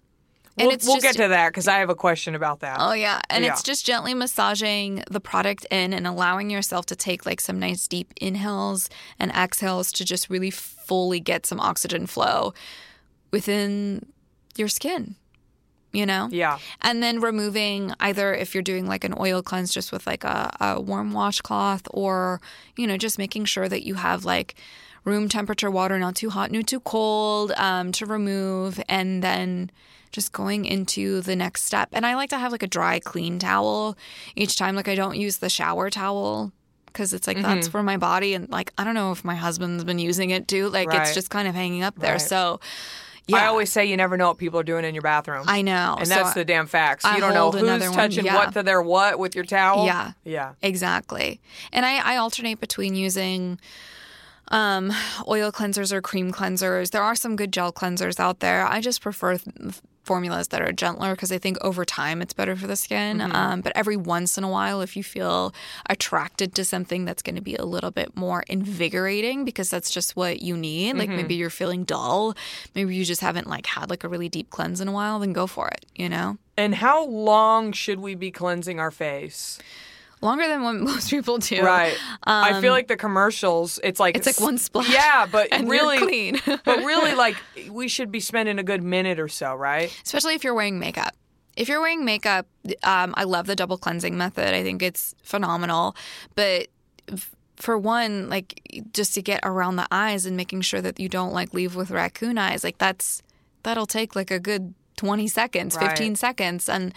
and we'll, it's we'll just, get to that because I have a question about that. Oh yeah, and Yeah. it's just gently massaging the product in and allowing yourself to take like some nice deep inhales and exhales to just really fully get some oxygen flow within your skin. You know? yeah, And then removing either if you're doing like an oil cleanse just with like a, a warm washcloth or, you know, just making sure that you have like room temperature water, not too hot, not too cold, um, to remove and then just going into the next step. And I like to have like a dry, clean towel each time. Like I don't use the shower towel because it's like that's for my body. And like, I don't know if my husband's been using it too. Like Right. it's just kind of hanging up there. Right. So, yeah. I always say you never know what people are doing in your bathroom. I know. and So that's the damn facts. I You don't know who's touching yeah. what to their what with your towel. Yeah. yeah. Exactly. And I, I alternate between using um, oil cleansers or cream cleansers. There are some good gel cleansers out there. I just prefer th- formulas that are gentler because I think over time it's better for the skin. Um, but every once in a while, if you feel attracted to something that's going to be a little bit more invigorating because that's just what you need, like maybe you're feeling dull, maybe you just haven't like had like a really deep cleanse in a while, then go for it, you know? And how long should we be cleansing our face? Longer than what most people do. Right. I feel like the commercials, it's like Um, It's like one splash. Yeah, but really clean. but really like we should be spending a good minute or so, right? especially if you're wearing makeup. If you're wearing makeup, um, I love the double cleansing method. I think it's phenomenal. But for one, like just to get around the eyes and making sure that you don't like leave with raccoon eyes, like that's that'll take like a good 20 seconds, 15 Right. seconds. And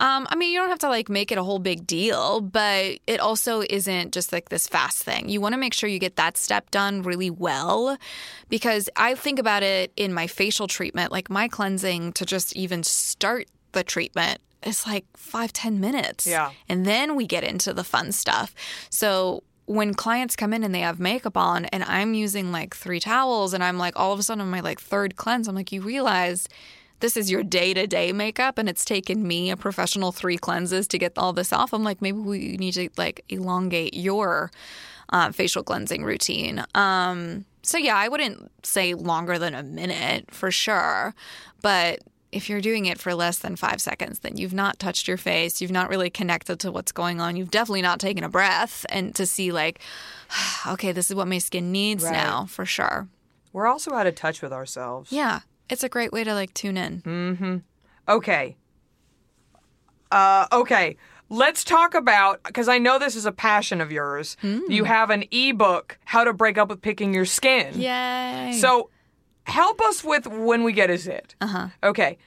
Um, I mean, you don't have to like make it a whole big deal, but it also isn't just like this fast thing. You want to make sure you get that step done really well because I think about it in my facial treatment, like my cleansing to just even start the treatment it's like five, ten minutes. Yeah. And then we get into the fun stuff. So when clients come in and they have makeup on and I'm using like three towels and I'm like all of a sudden on my like third cleanse, I'm like, you realize this is your day to day makeup and it's taken me a professional three cleanses to get all this off. I'm like, maybe we need to like elongate your uh, facial cleansing routine. Um, so yeah, I wouldn't say longer than a minute for sure, but if you're doing it for less than five seconds, then you've not touched your face. You've not really connected to what's going on. You've definitely not taken a breath and to see, like, okay, this is what my skin needs Right. now for sure. We're also out of touch with ourselves. Yeah. It's a great way to like tune in. Mm-hmm. Okay. Uh, okay. Let's talk about because I know this is a passion of yours. You have an ebook, How to Break Up with Picking Your Skin. Yay. So help us with when we get a zit. Uh Uh-huh. huh. Okay.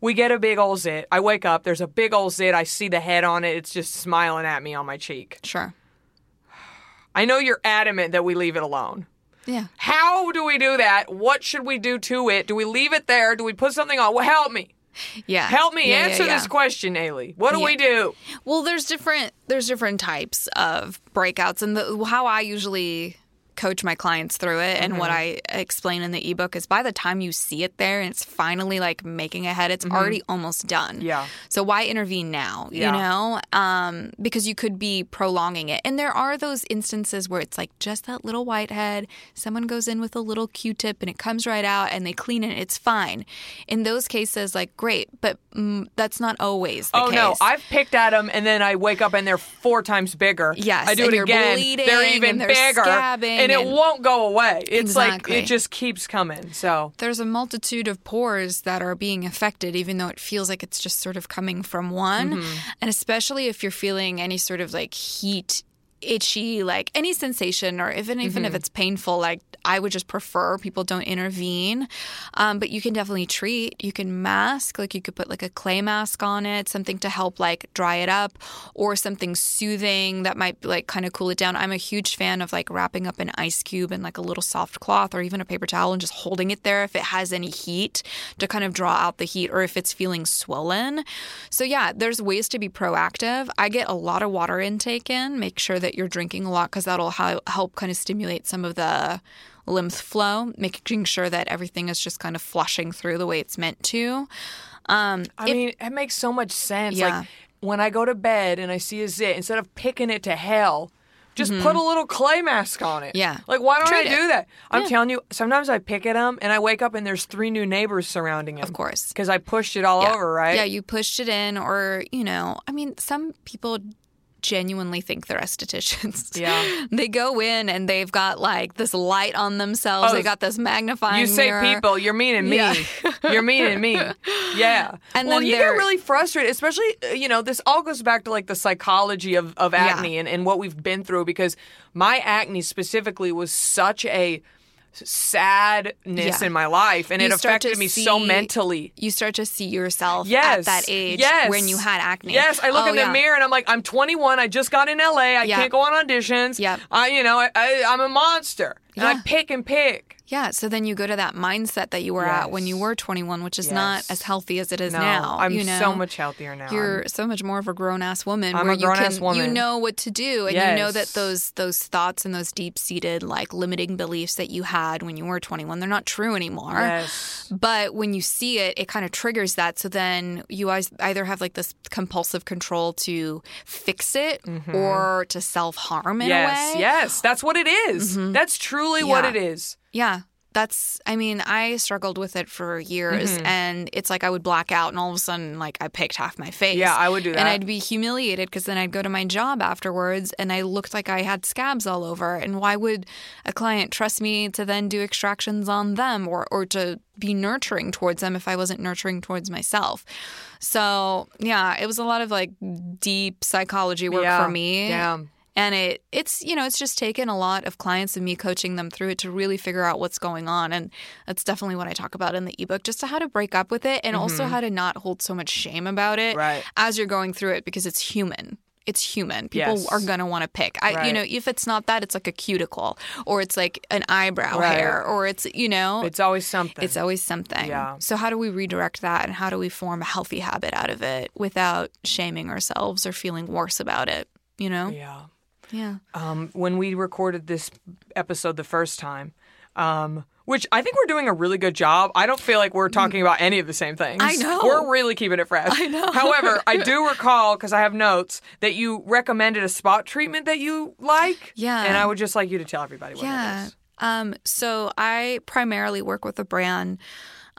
We get a big old zit. I wake up, there's a big old zit. I see the head on it. It's just smiling at me on my cheek. sure. I know you're adamant that we leave it alone. Yeah. How do we do that? What should we do to it? Do we leave it there? Do we put something on? Well, help me. Yeah. Help me Yeah, yeah, answer yeah. this question, Hayley. What do Yeah. we do? Well, there's different there's different types of breakouts, and the, how I usually coach my clients through it, and what I explain in the ebook is by the time you see it there and it's finally like making a head, it's already almost done. Yeah. So why intervene now? Yeah. You know, um, because you could be prolonging it, and there are those instances where it's like just that little white head. Someone goes in with a little Q-tip and it comes right out, and they clean it. It's fine. In those cases, like great, but mm, that's not always the Oh case. no, I've picked at them and then I wake up and they're four times bigger. Yes, I do it again. bleeding they're even they're bigger, scabbing and it won't go away. It's like it just keeps coming. So there's a multitude of pores that are being affected, even though it feels like it's just sort of coming from one. Mm-hmm. And especially if you're feeling any sort of like heat, itchy, like any sensation, or even even Mm-hmm. if it's painful, like I would just prefer people don't intervene. Um, but you can definitely treat. You can mask, like you could put like a clay mask on it, something to help like dry it up, or something soothing that might like kind of cool it down. I'm a huge fan of like wrapping up an ice cube in like a little soft cloth or even a paper towel and just holding it there if it has any heat to kind of draw out the heat or if it's feeling swollen. So yeah, there's ways to be proactive. I get a lot of water intake in. Make sure that you're drinking a lot because that'll hel- help kind of stimulate some of the lymph flow, making sure that everything is just kind of flushing through the way it's meant to. Um, I mean, it makes so much sense. Yeah. Like when I go to bed and I see a zit, instead of picking it to hell, just put a little clay mask on it. Mm-hmm. Yeah. Like why don't Treat I it. do that? I'm telling you, sometimes I pick at them and I wake up and there's three new neighbors surrounding him. Of course. Because I pushed it all Yeah. over, right? Yeah, you pushed it in, or, you know, I mean, some people genuinely think they're estheticians. Yeah. they go in and they've got like this light on themselves. Oh, they got this magnifying You say mirror. people, you're meaning me. Yeah. you're meaning me. Yeah. And well, then you get they're- really frustrated, especially, uh, you know, this all goes back to like the psychology of, of Yeah. acne and, and what we've been through because my acne specifically was such a sadness Yeah. in my life and You it affected me so mentally. You start to see yourself Yes. at that age yes. when you had acne. Yes, I look Oh, in the yeah. mirror and I'm like, I'm 21. I just got in LA. I Yeah. can't go on auditions. Yep. I, you know, I, I, I'm a monster. And I pick and pick. Yeah, so then you go to that mindset that you were at when you were 21, which is not as healthy as it is No, now. I'm you know? so much healthier now. You're so much more of a grown ass woman I'm where a you grown-ass woman. you know what to do and you know that those those thoughts and those deep seated like limiting beliefs that you had when you were 21 they're not true anymore. Yes. But when you see it, it kind of triggers that. So then you either have like this compulsive control to fix it or to self harm in Mm-hmm. yes, a way. yes, that's what it is. That's truly what it is. Yeah. That's, I mean, I struggled with it for years Mm-hmm. and it's like I would black out and all of a sudden, like, I picked half my face. Yeah, I would do that. And I'd be humiliated because then I'd go to my job afterwards and I looked like I had scabs all over. And why would a client trust me to then do extractions on them or, or to be nurturing towards them if I wasn't nurturing towards myself? So, yeah, it was a lot of like deep psychology work Yeah, for me. yeah. And it it's you know it's just taken a lot of clients and me coaching them through it to really figure out what's going on, and that's definitely what I talk about in the ebook, just to how to break up with it, and also how to not hold so much shame about it Mm-hmm. Right. as you're going through it because it's human. It's human. People Yes. are gonna want to pick. I, you know, if it's not that, it's like a cuticle, or it's like an eyebrow Right. hair, or it's you know, It's always something. it's always something. Yeah. So how do we redirect that and how do we form a healthy habit out of it without shaming ourselves or feeling worse about it? You know? yeah. Yeah. um, when we recorded this episode the first time, um, which I think we're doing a really good job. I don't feel like we're talking about any of the same things. I know. We're really keeping it fresh. I know. However, I do recall, because I have notes, that you recommended a spot treatment that you like. Yeah. And I would just like you to tell everybody what it Yeah. is. Um, so I primarily work with a brand.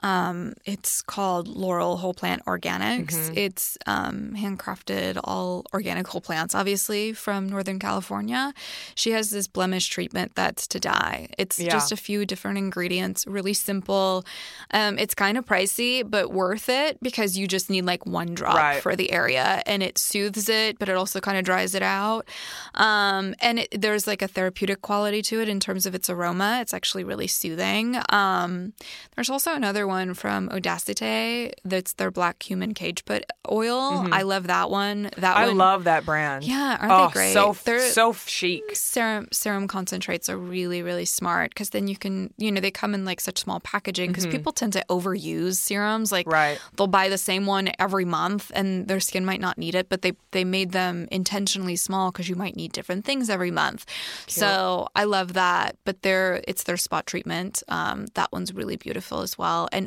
Um, it's called Laurel Whole Plant Organics. Mm-hmm. It's um, handcrafted, all organic whole plants, obviously from Northern California. She has this blemish treatment that's to die. It's Yeah. just a few different ingredients, really simple. Um, it's kind of pricey, but worth it because you just need like one drop Right. for the area, and it soothes it, but it also kind of dries it out. Um, and it, there's like a therapeutic quality to it in terms of its aroma. It's actually really soothing. Um, there's also another one from Odacité that's their black cumin Cajeput oil. I love that one. That Mm-hmm. I one, love that brand. Yeah, aren't oh, they great? So, They're- so chic. serum serum concentrates are really really smart because then you can you know they come in like such small packaging because people tend to overuse serums like Mm-hmm. Right. they'll buy the same one every month and their skin might not need it but they they made them intentionally small because you might need different things every month so i love that but they're it's their spot treatment um, that one's really beautiful as well and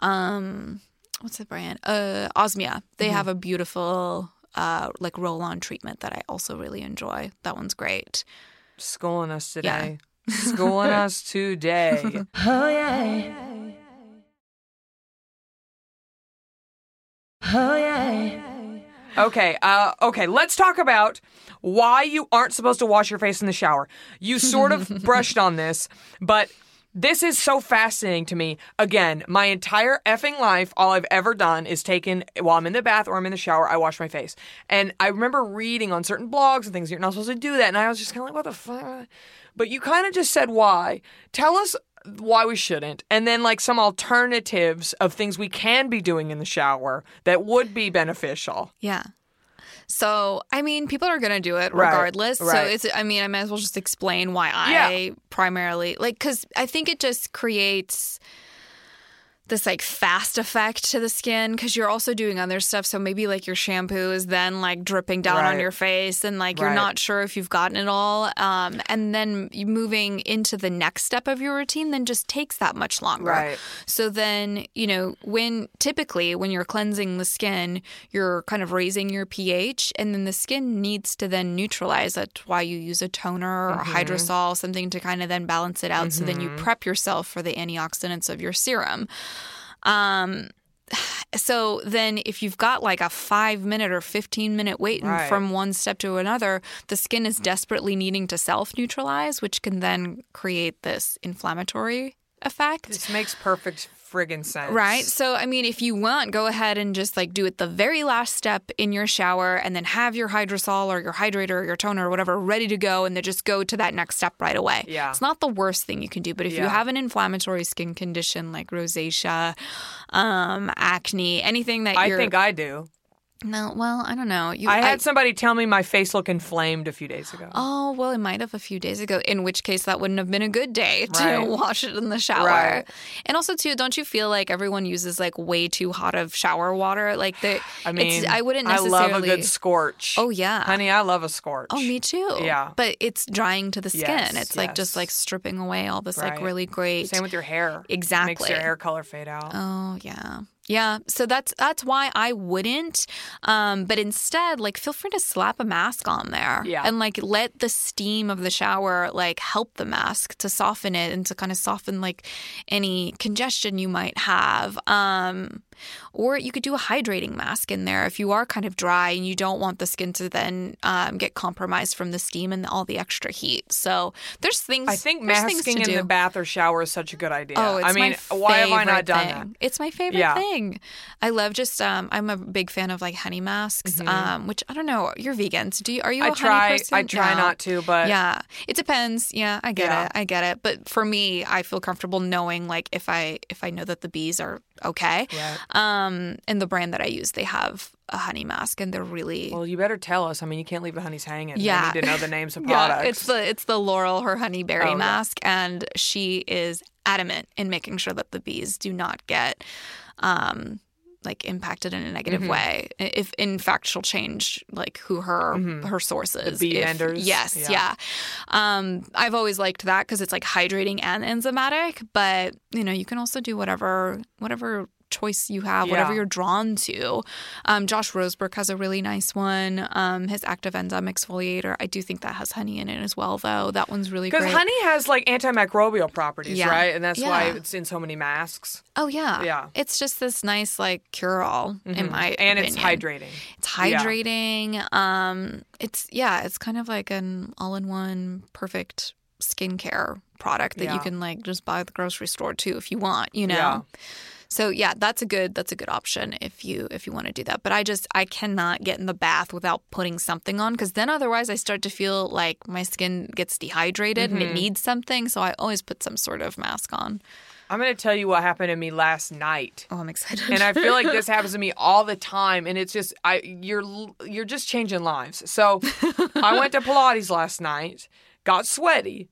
um what's the brand uh osmia they Mm-hmm. have a beautiful uh, like roll-on treatment that I also really enjoy. That one's great. Schooling us today. Schooling us today. Oh, yeah. Oh, yeah. Okay, uh, okay, let's talk about why you aren't supposed to wash your face in the shower. You sort of brushed on this, but this is so fascinating to me. Again, my entire effing life, all I've ever done is taken while I'm in the bath or I'm in the shower, I wash my face. And I remember reading on certain blogs and things, you're not supposed to do that. And I was just kind of like, what the fuck? But you kind of just said why. Tell us why we shouldn't, and then like some alternatives of things we can be doing in the shower that would be beneficial. Yeah. So, I mean, people are going to do it Right, regardless. So, it's, I mean, I might as well just explain why I Yeah. primarily, like, because I think it just creates this like fast effect to the skin because you're also doing other stuff. So maybe like your shampoo is then like dripping down on your face and like Right. you're not sure if you've gotten it all. Um, and then moving into the next step of your routine then just takes that much longer. Right. So then, you know, when typically when you're cleansing the skin, you're kind of raising your pH and then the skin needs to then neutralize. That's why you use a toner or Mm-hmm. hydrosol, something to kind of then balance it out. So then you prep yourself for the antioxidants of your serum. Um, so then if you've got like a five minute or 15 minute wait Right. from one step to another, the skin is desperately needing to self neutralize, which can then create this inflammatory effect. This makes perfect friggin' sense. Right. So, I mean, if you want, go ahead and just like do it the very last step in your shower and then have your hydrosol or your hydrator or your toner or whatever ready to go and then just go to that next step right away. Yeah. It's not the worst thing you can do, but if you have an inflammatory skin condition like rosacea, um, acne, anything that I think I do. No, well, I don't know. You, I had somebody tell me my face looked inflamed a few days ago. Oh, well, it might have a few days ago, in which case that wouldn't have been a good day to Right. wash it in the shower. Right. And also, too, don't you feel like everyone uses like way too hot of shower water? Like, the, I mean, it's, I wouldn't necessarily. I love a good scorch. Oh, yeah. honey, I love a scorch. Oh, me too. Yeah. But it's drying to the skin. Yes, it's like just like stripping away all this like really great. Same with your hair. Exactly. It makes your hair color fade out. Oh yeah. Yeah, so that's that's why I wouldn't. Um, but instead, like, feel free to slap a mask on there, Yeah. and like let the steam of the shower like help the mask to soften it and to kind of soften like any congestion you might have. Um, Or you could do a hydrating mask in there if you are kind of dry and you don't want the skin to then um, get compromised from the steam and all the extra heat. So there's things. I think masking in do. the bath or shower is such a good idea. Oh, it's I mean, my why have I not favorite done thing. that? It's my favorite Yeah. thing. I love just um I'm a big fan of like honey masks. Um which I don't know, you're vegans. Do you are you a Mm-hmm. I try. honey person? I try No. not to, but Yeah. It depends. Yeah, I get Yeah. it. I get it. But for me, I feel comfortable knowing like if I if I know that the bees are okay. Right. Um and the brand that I use, they have a honey mask and they're really Well, you better tell us. I mean, you can't leave the honeys hanging. Yeah. We need to know the names of Yeah, products. it's the it's the Laurel her honeyberry Oh, yeah. mask, and she is adamant in making sure that the bees do not get um like impacted in a negative Mm-hmm. way. If in fact she'll change like who her her source is. bee if- vendors, Yes, yeah. yeah. Um, I've always liked that because it's like hydrating and enzymatic. But you know, you can also do whatever whatever choice you have, whatever you're drawn to. Um, Josh Rosebrook has a really nice one. Um, his active enzyme exfoliator. I do think that has honey in it as well, though. That one's really good. Because honey has like antimicrobial properties, Yeah. right? And that's why it's in so many masks. oh yeah, Yeah. It's just this nice like cure all in my Mm-hmm. and it's hydrating. It's Yeah. hydrating. Um, it's yeah, it's kind of like an all-in-one perfect skincare product that you can like just buy at the grocery store too if you want. You know. Yeah. So yeah, that's a good that's a good option if you if you want to do that. But I just I cannot get in the bath without putting something on because then otherwise I start to feel like my skin gets dehydrated and Mm-hmm. it needs something. So I always put some sort of mask on. I'm going to tell you what happened to me last night. Oh, I'm excited. and I feel like this happens to me all the time, and it's just I you're you're just changing lives. So I went to Pilates last night, got sweaty,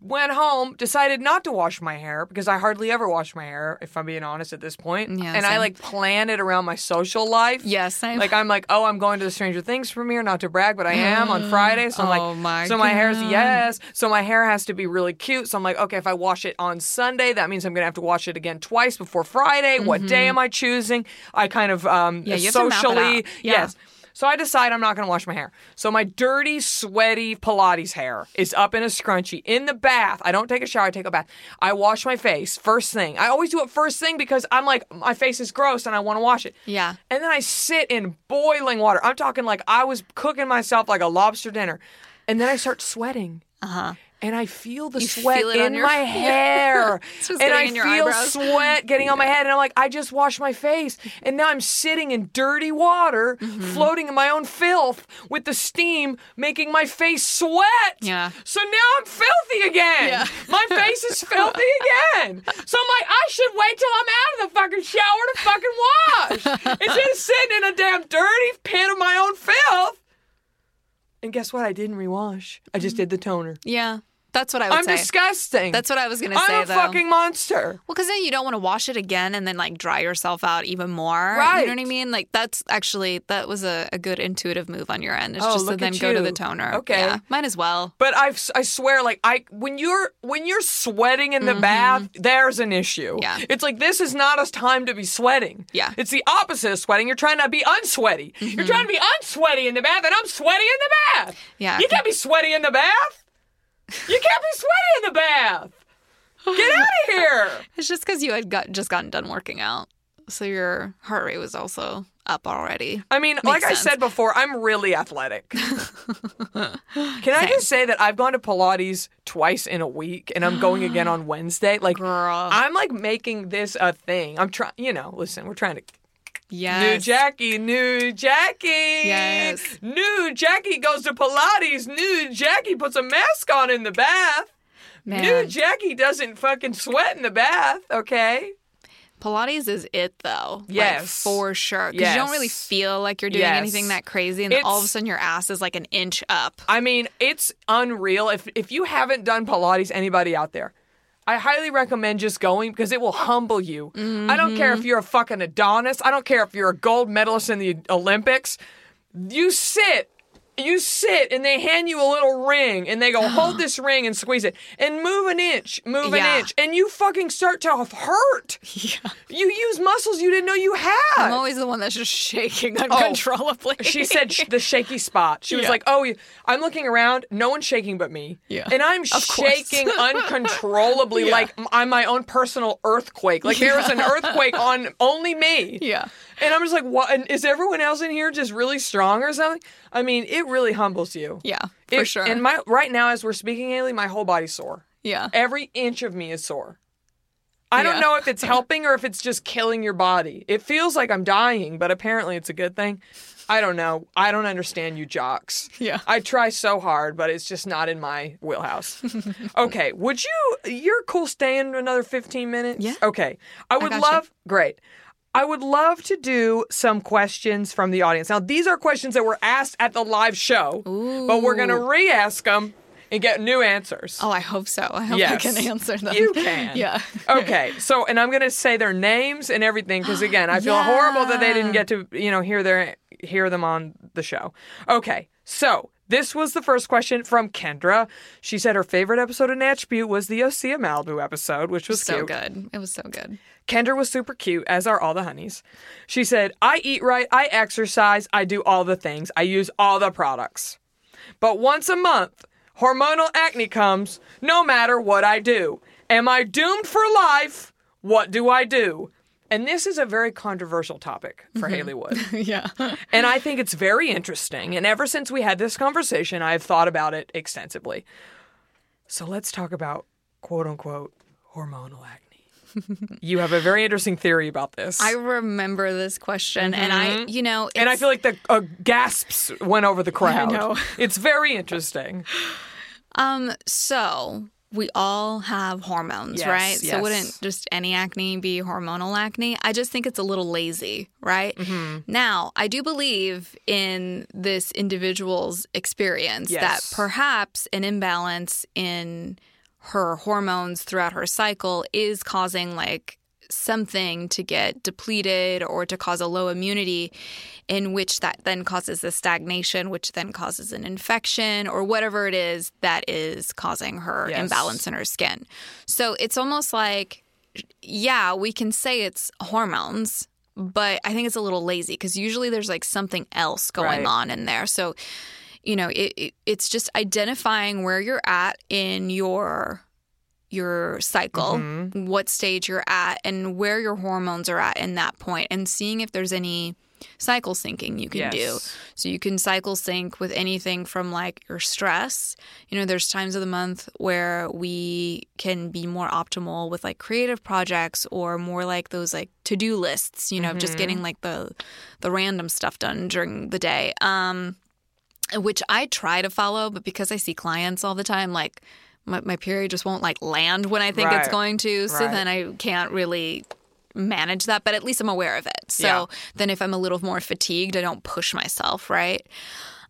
went home, decided not to wash my hair because I hardly ever wash my hair, if I'm being honest at this point. Yeah, and I like planned it around my social life. yes, I'm Like I'm like, oh, I'm going to the Stranger Things premiere, not to brag, but I am on Friday. So I'm Oh like, my so my hair's yes. So my hair has to be really cute. So I'm like, okay, if I wash it on Sunday, that means I'm gonna have to wash it again twice before Friday. What day am I choosing? I kind of um Mm-hmm. Yeah, you have to map it socially. Yeah. yes. So I decide I'm not going to wash my hair. So my dirty, sweaty Pilates hair is up in a scrunchie in the bath. I don't take a shower, I take a bath. I wash my face first thing. I always do it first thing because I'm like, my face is gross and I want to wash it. Yeah. And then I sit in boiling water. I'm talking like I was cooking myself like a lobster dinner. And then I start sweating. Uh huh. And I feel the You sweat feel in my hair. And I getting in your feel eyebrows. sweat getting on my head. And I'm like, I just washed my face. And now I'm sitting in dirty water, Mm-hmm. floating in my own filth with the steam making my face sweat. Yeah. So now I'm filthy again. Yeah. My face is filthy again. So I'm like, I should wait till I'm out of the fucking shower to fucking wash. Instead of sitting in a damn dirty pit of my own filth. And guess what? I didn't rewash. I just did the toner. Yeah. That's what I would I'm say. disgusting. That's what I was gonna say. I'm a though. fucking monster. Well, because then you don't want to wash it again and then like dry yourself out even more. Right. You know what I mean? Like that's actually that was a, a good intuitive move on your end. It's Oh, just to then at go to you. the toner. Okay. Yeah, might as well. But I, I swear, like I, when you're when you're sweating in the bath, there's an issue. Mm-hmm. Yeah. it's like this is not a time to be sweating. Yeah. Mm-hmm. it's the opposite of sweating. You're trying to be unsweaty. You're trying to be unsweaty in the bath, and I'm sweaty in the bath. Yeah. you can't be sweaty in the bath. You can't be sweaty in the bath. Get out of here. It's just because you had got just gotten done working out, so your heart rate was also up already. I mean, like I said before, I'm really athletic. Can I just say that I've gone to Pilates twice in a week and I'm going again on Wednesday? Like, Girl. I'm like making this a thing. I'm trying, you know, listen, we're trying to. New Jackie, new Jackie. Yes. New Jackie goes to Pilates. New Jackie puts a mask on in the bath. New Jackie doesn't fucking sweat in the bath, okay? Pilates is it though. Like, Yes. for sure. Because you don't really feel like you're doing Yes. anything that crazy, and then all of a sudden your ass is like an inch up. I mean, it's unreal. If if you haven't done Pilates, anybody out there, I highly recommend just going because it will humble you. I don't care if Mm-hmm. you're a fucking Adonis. I don't care if you're a gold medalist in the Olympics. You sit you sit and they hand you a little ring and they go hold this ring and squeeze it and move an inch move Yeah. an inch and you fucking start to hurt Yeah. you use muscles you didn't know you had I'm always the one that's just shaking oh. uncontrollably. Oh, she said sh- the shaky spot. She was Yeah. like, "Oh, I'm looking around. No one's shaking but me. Yeah. and I'm shaking uncontrollably, like I'm my own personal earthquake. Like there was an earthquake on only me. Yeah. and I'm just like, what? And is everyone else in here just really strong or something? I mean, it really humbles you. Yeah, for It- sure. And my right now, as we're speaking, Hayley, my whole body's sore. yeah. Every inch of me is sore. I don't know if it's helping or if it's just killing your body. It feels like I'm dying, but apparently it's a good thing. I don't know. I don't understand you jocks. Yeah. I try so hard, but it's just not in my wheelhouse. okay, would you you're cool staying another 15 minutes? Yeah. Okay. I would you. love great. I would love to do some questions from the audience. Now, these are questions that were asked at the live show, but we're going to re ask them and get new answers. Oh, I hope so. I hope I can answer them. You can. Yeah. okay. So, and I'm going to say their names and everything because again, I feel Yeah. horrible that they didn't get to, you know, hear their hear them on the show. Okay. So, this was the first question from Kendra. She said her favorite episode of Natch Beaut was the Osea Malibu episode, which was so cute. good. It was so good. Kendra was super cute, as are all the honeys. She said, I eat right, I exercise, I do all the things, I use all the products. But once a month, hormonal acne comes no matter what I do. Am I doomed for life? What do I do? And this is a very controversial topic for mm-hmm. Hayley Wood. yeah. And I think it's very interesting. And ever since we had this conversation, I've thought about it extensively. So let's talk about quote unquote hormonal acne. You have a very interesting theory about this. I remember this question, and I, you know, and I feel like the uh, gasps went over the crowd. know. It's very interesting. Um, so we all have hormones, Yes, right? yes. So wouldn't just any acne be hormonal acne? I just think it's a little lazy, right? Mm-hmm. Now, I do believe in this individual's experience Yes. that perhaps an imbalance in her hormones throughout her cycle is causing like something to get depleted or to cause a low immunity in which that then causes a stagnation which then causes an infection or whatever it is that is causing her Yes. imbalance in her skin so it's almost like yeah we can say it's hormones but i think it's a little lazy because usually there's like something else going Right. on in there so you know it, it it's just identifying where you're at in your your cycle, Mm-hmm. what stage you're at, and where your hormones are at in that point, and seeing if there's any cycle syncing you can do. So you can cycle sync with anything from like your stress. You know, there's times of the month where we can be more optimal with like creative projects or more like those like to-do lists, you know, Mm-hmm. just getting like the the random stuff done during the day. Um which I try to follow, but because I see clients all the time, like my, my period just won't like land when I think it's going to. So Right. then I can't really manage that, but at least I'm aware of it. So Yeah. then if I'm a little more fatigued, I don't push myself, right?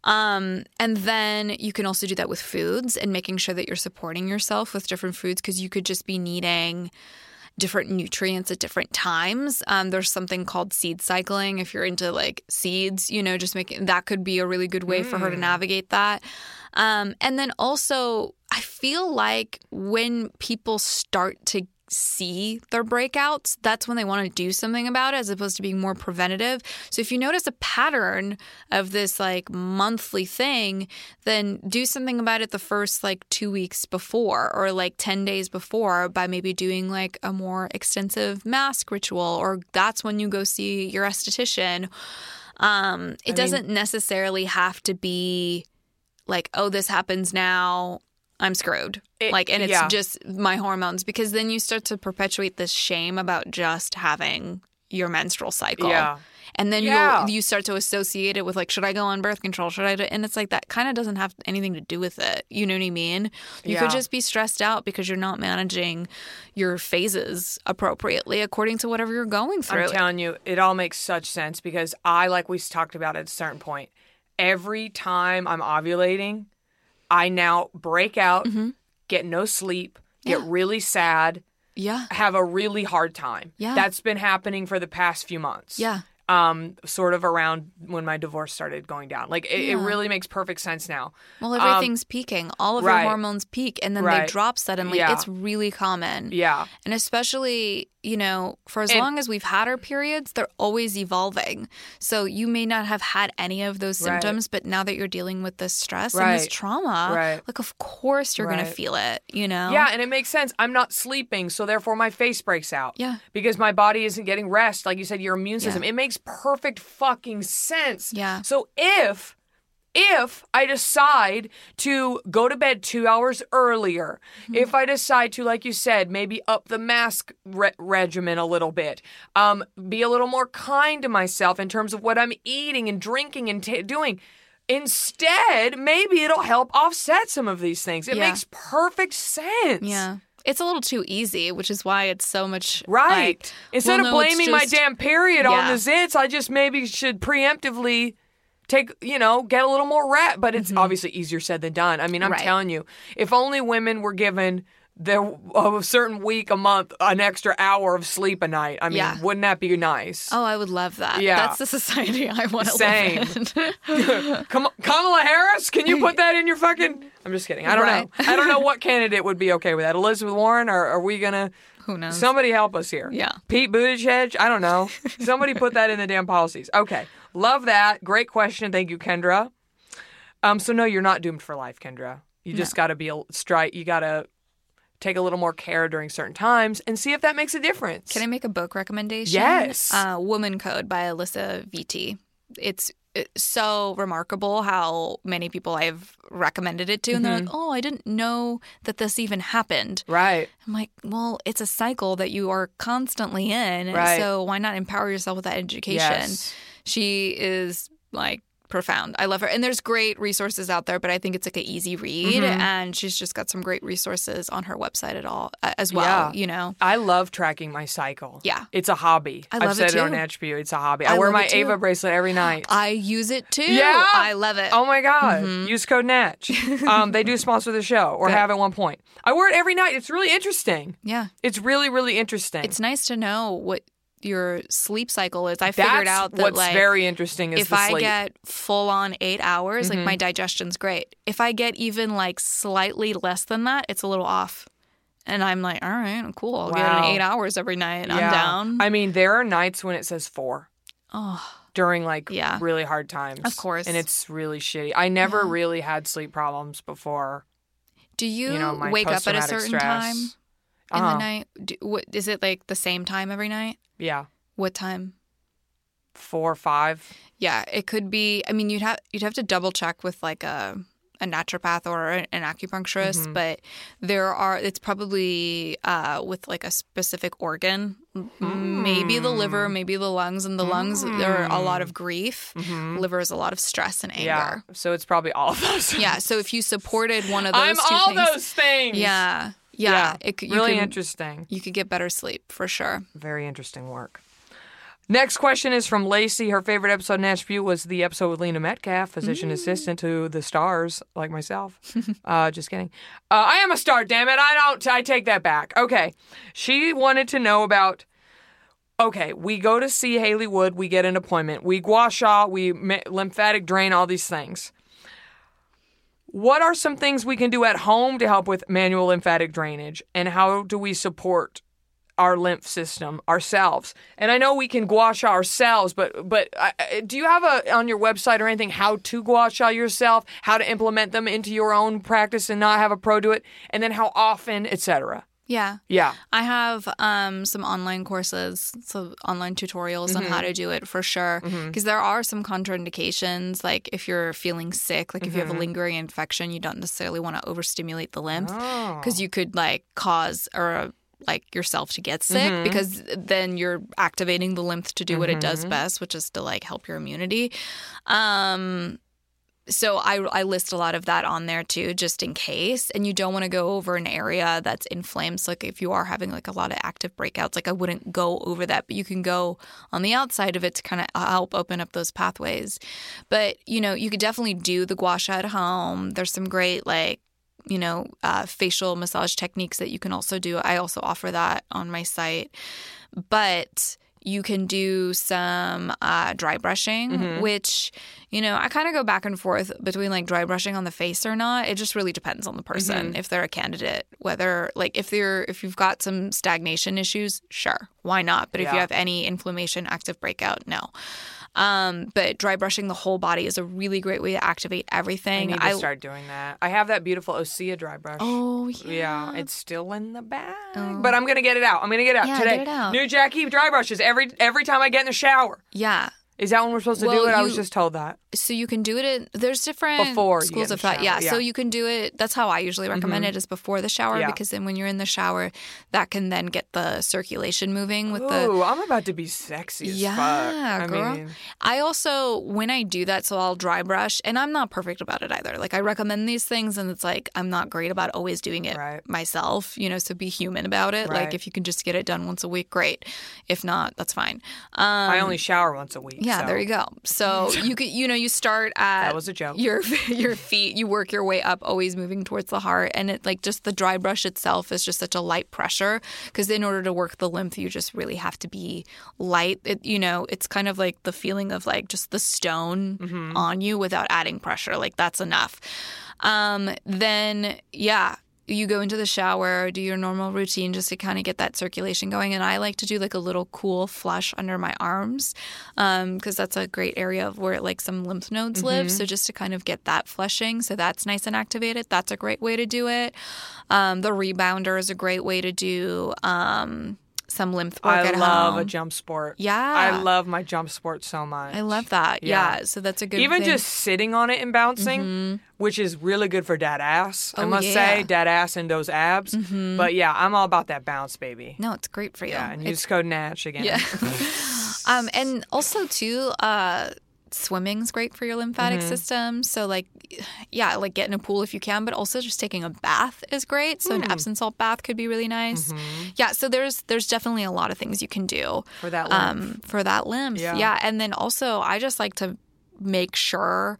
Um, and then you can also do that with foods and making sure that you're supporting yourself with different foods because you could just be needing different nutrients at different times. Um, there's something called seed cycling. If you're into like seeds, you know, just making that could be a really good way for her to navigate that. Um, and then also, I feel like when people start to see their breakouts, that's when they want to do something about it as opposed to being more preventative. So if you notice a pattern of this like monthly thing, then do something about it the first like 2 weeks before or like 10 days before by maybe doing like a more extensive mask ritual or that's when you go see your esthetician. Um it doesn't necessarily have to be like oh this happens now I'm screwed. It- like and it's yeah. just my hormones because then you start to perpetuate this shame about just having your menstrual cycle. Yeah. And then Yeah. you you start to associate it with like should I go on birth control? Should I do? and it's like that kind of doesn't have anything to do with it. You know what I mean? You Yeah. could just be stressed out because you're not managing your phases appropriately according to whatever you're going through. I'm telling you, it all makes such sense because I, like we talked about at a certain point, every time I'm ovulating, I now break out, get no sleep, get Mm-hmm. Yeah. really sad, yeah. have a really hard time. Yeah. That's been happening for the past few months. Yeah. um, sort of around when my divorce started going down. Like it, it really makes perfect sense now. Well, everything's peaking. All of Um, right. your hormones peak and then Right. they drop suddenly. Yeah. It's really common. Yeah. And especially, you know, for as And- long as we've had our periods, they're always evolving. So you may not have had any of those Right. symptoms, but now that you're dealing with this stress and this trauma, Right. like, of course you're going to feel it, you know? Yeah, and it makes sense. I'm not sleeping, so therefore my face breaks out. Yeah. Because my body isn't getting rest. Like you said, your immune system. Yeah. It makes perfect fucking sense. Yeah. So if if I decide to go to bed two hours earlier, Mm-hmm. if I decide to, like you said, maybe up the mask re- regimen a little bit, um, be a little more kind to myself in terms of what I'm eating and drinking and ta doing, instead, maybe it'll help offset some of these things. It Yeah. makes perfect sense. Yeah. It's a little too easy, which is why it's so much Right. like, Instead well, of no, blaming my damn period on the zits, I just maybe should preemptively take, you know, get a little more rest. But it's obviously easier said than done. I mean, I'm Mm-hmm. Right. telling you, if only women were given their a certain week a month an extra hour of sleep a night. I mean, Yeah. wouldn't that be nice? Oh, I would love that. Yeah. That's the society I want to live in. Come, Kamala Harris, can you put that in your fucking? I'm just kidding. I don't Right. know. I don't know what candidate would be okay with that. Elizabeth Warren, or are we gonna? Who knows? Somebody help us here. Yeah. Pete Buttigieg? I don't know. Somebody put that in the damn policies. Okay. Love that. Great question. Thank you, Kendra. Um, so no, you're not doomed for life, Kendra. You just gotta be a strike you gotta take a little more care during certain times and see if that makes a difference. Can I make a book recommendation? Yes. Uh, Woman Code by Alisa Vitti. It's, it's so remarkable how many people I've recommended it to, and they're like, Mm-hmm. "Oh, I didn't know that this even happened." Right. I'm like, "Well, it's a cycle that you are constantly in, Right. so why not empower yourself with that education?" Yes. She is like profound. I love her, and there's great resources out there, but I think it's like an easy read, Mm-hmm. and she's just got some great resources on her website at all as well. Yeah. You know. I love tracking my cycle. Yeah. It's a hobby. I have said it it on too. attribute. It's a hobby. I, I wear my. Ava bracelet every night. I use it too. Yeah. I love it. Oh my God. Use code Natch. Um, they do sponsor the show or Good. have at one point. I wear it every night. It's really interesting. Yeah. It's really, really interesting. It's nice to know what your sleep cycle is. I That's figured out that what's like very interesting is if the I sleep. Mm-hmm. get full on eight hours, like my digestion's great. If I get even like slightly less than that, it's a little off. And I'm like, all right, cool. I'll get eight hours every night. Yeah. I'm down. I mean, there are nights when it says four oh, during like Yeah. really hard times. Of course. And it's really shitty. I never really had sleep problems before. do you, You know, wake up at a certain stress. time in Uh-huh. the night? Do, what, is it like the same time every night? Yeah. What time? Four, or five. Yeah, it could be. I mean, you'd have you'd have to double check with like a a naturopath or an acupuncturist, Mm-hmm. but there are. It's probably uh, with like a specific organ, M- maybe the Mm. liver, maybe the lungs, and the lungs there are a lot of grief. Liver is a lot of stress and Mm-hmm. Yeah. So it's probably all of those. Yeah. So if you supported one of those I'm all things, those things. yeah, yeah, it could, you really can- interesting. You could get better sleep for sure. Very interesting work. Next question is from Lacey. Her favorite episode in Natch Beaut was the episode with Lena Metcalf, physician assistant to the stars, like myself. uh, just kidding. Uh, I am a star, damn it. I don't. I take that back. Okay. She wanted to know about. Okay, we go to see Hayley Wood. We get an appointment. We gua sha. We lymphatic drain. All these things. What are some things we can do at home to help with manual lymphatic drainage, and how do we support our lymph system ourselves. And I know we can gua sha ourselves, but but uh, uh, do you have a on your website or anything how to gua sha yourself, how to implement them into your own practice and not have a pro do it, and then how often, etc. Yeah. Yeah. I have um, some online courses, so online tutorials on how Mm-hmm. to do it for sure. Because there are some contraindications, like if you're feeling sick, like if you have Mm-hmm. a lingering infection, you don't necessarily want to overstimulate the lymph Oh. because you could like cause or like yourself to get sick Mm-hmm. because then you're activating the lymph to do what it does Mm-hmm. best, which is to like help your immunity. Um, so I, I list a lot of that on there too, just in case. And you don't want to go over an area that's inflamed. So like if you are having like a lot of active breakouts, like I wouldn't go over that, but you can go on the outside of it to kind of help open up those pathways. But you know, you could definitely do the gua sha at home. There's some great like you know uh, facial massage techniques that you can also do. I also offer that on my site, but you can do some uh, dry brushing, Mm-hmm. which, you know, I kind of go back and forth between like dry brushing on the face or not. It just really depends on the person Mm-hmm. if they're a candidate, whether like if they're if you've got some stagnation issues, sure, why not? But if you have any inflammation, active breakout, no. Um, but dry brushing the whole body is a really great way to activate everything. I need to start doing that. I have that beautiful Osea dry brush. Oh yeah. Yeah, it's still in the bag, but I'm gonna get it out. I'm gonna get it out Yeah, today. get it out. New Jackie dry brushes every every time I get in the shower. Yeah. Is that when we're supposed to Well, do it? I was just told that. So you can do it in there's different Before schools of thought. Yeah. shower, So. Mm-hmm. you can do it that's how I usually recommend it is before the shower Yeah. because then when you're in the shower that can then get the circulation moving with the Ooh, I'm about to be sexy as yeah, fuck. I girl. mean, I also when I do that, so I'll dry brush, and I'm not perfect about it either. Like I recommend these things, and it's like I'm not great about always doing it Right. myself. You know, so be human about it. Right. Like if you can just get it done once a week, great. If not, that's fine. Um, I only shower once a week. yeah, so. there you go. So you could, you know, you start at That was a joke. Your your feet, you work your way up, always moving towards the heart, and it like just the dry brush itself is just such a light pressure because in order to work the lymph, you just really have to be light. It, you know, it's kind of like the feeling of like just the stone Mm-hmm. on you without adding pressure. Like that's enough. Um, then yeah, you go into the shower, do your normal routine just to kind of get that circulation going. And I like to do like a little cool flush under my arms because that's a great area of where like some lymph nodes live. So just to kind of get that flushing, so that's nice and activated. That's a great way to do it. Um, the rebounder is a great way to do um, some lymph work I at love home. a jump sport. Yeah. I love my JumpSport so much. I love that. Yeah. Yeah. So that's a good Even thing. just sitting on it and bouncing, which is really good for dad ass. I Oh, must yeah. say, dad ass and those abs. But yeah, I'm all about that bounce, baby. no, it's great for you. Yeah, and It's use code Natch again. Yeah. um, and also too, uh, swimming's great for your lymphatic Mm-hmm. system. So like, yeah, like get in a pool if you can, but also just taking a bath is great. So Hmm. an Epsom salt bath could be really nice. Mm-hmm. Yeah. So there's there's definitely a lot of things you can do For that lymph. um, for that lymph. Yeah. Yeah. And then also, I just like to make sure.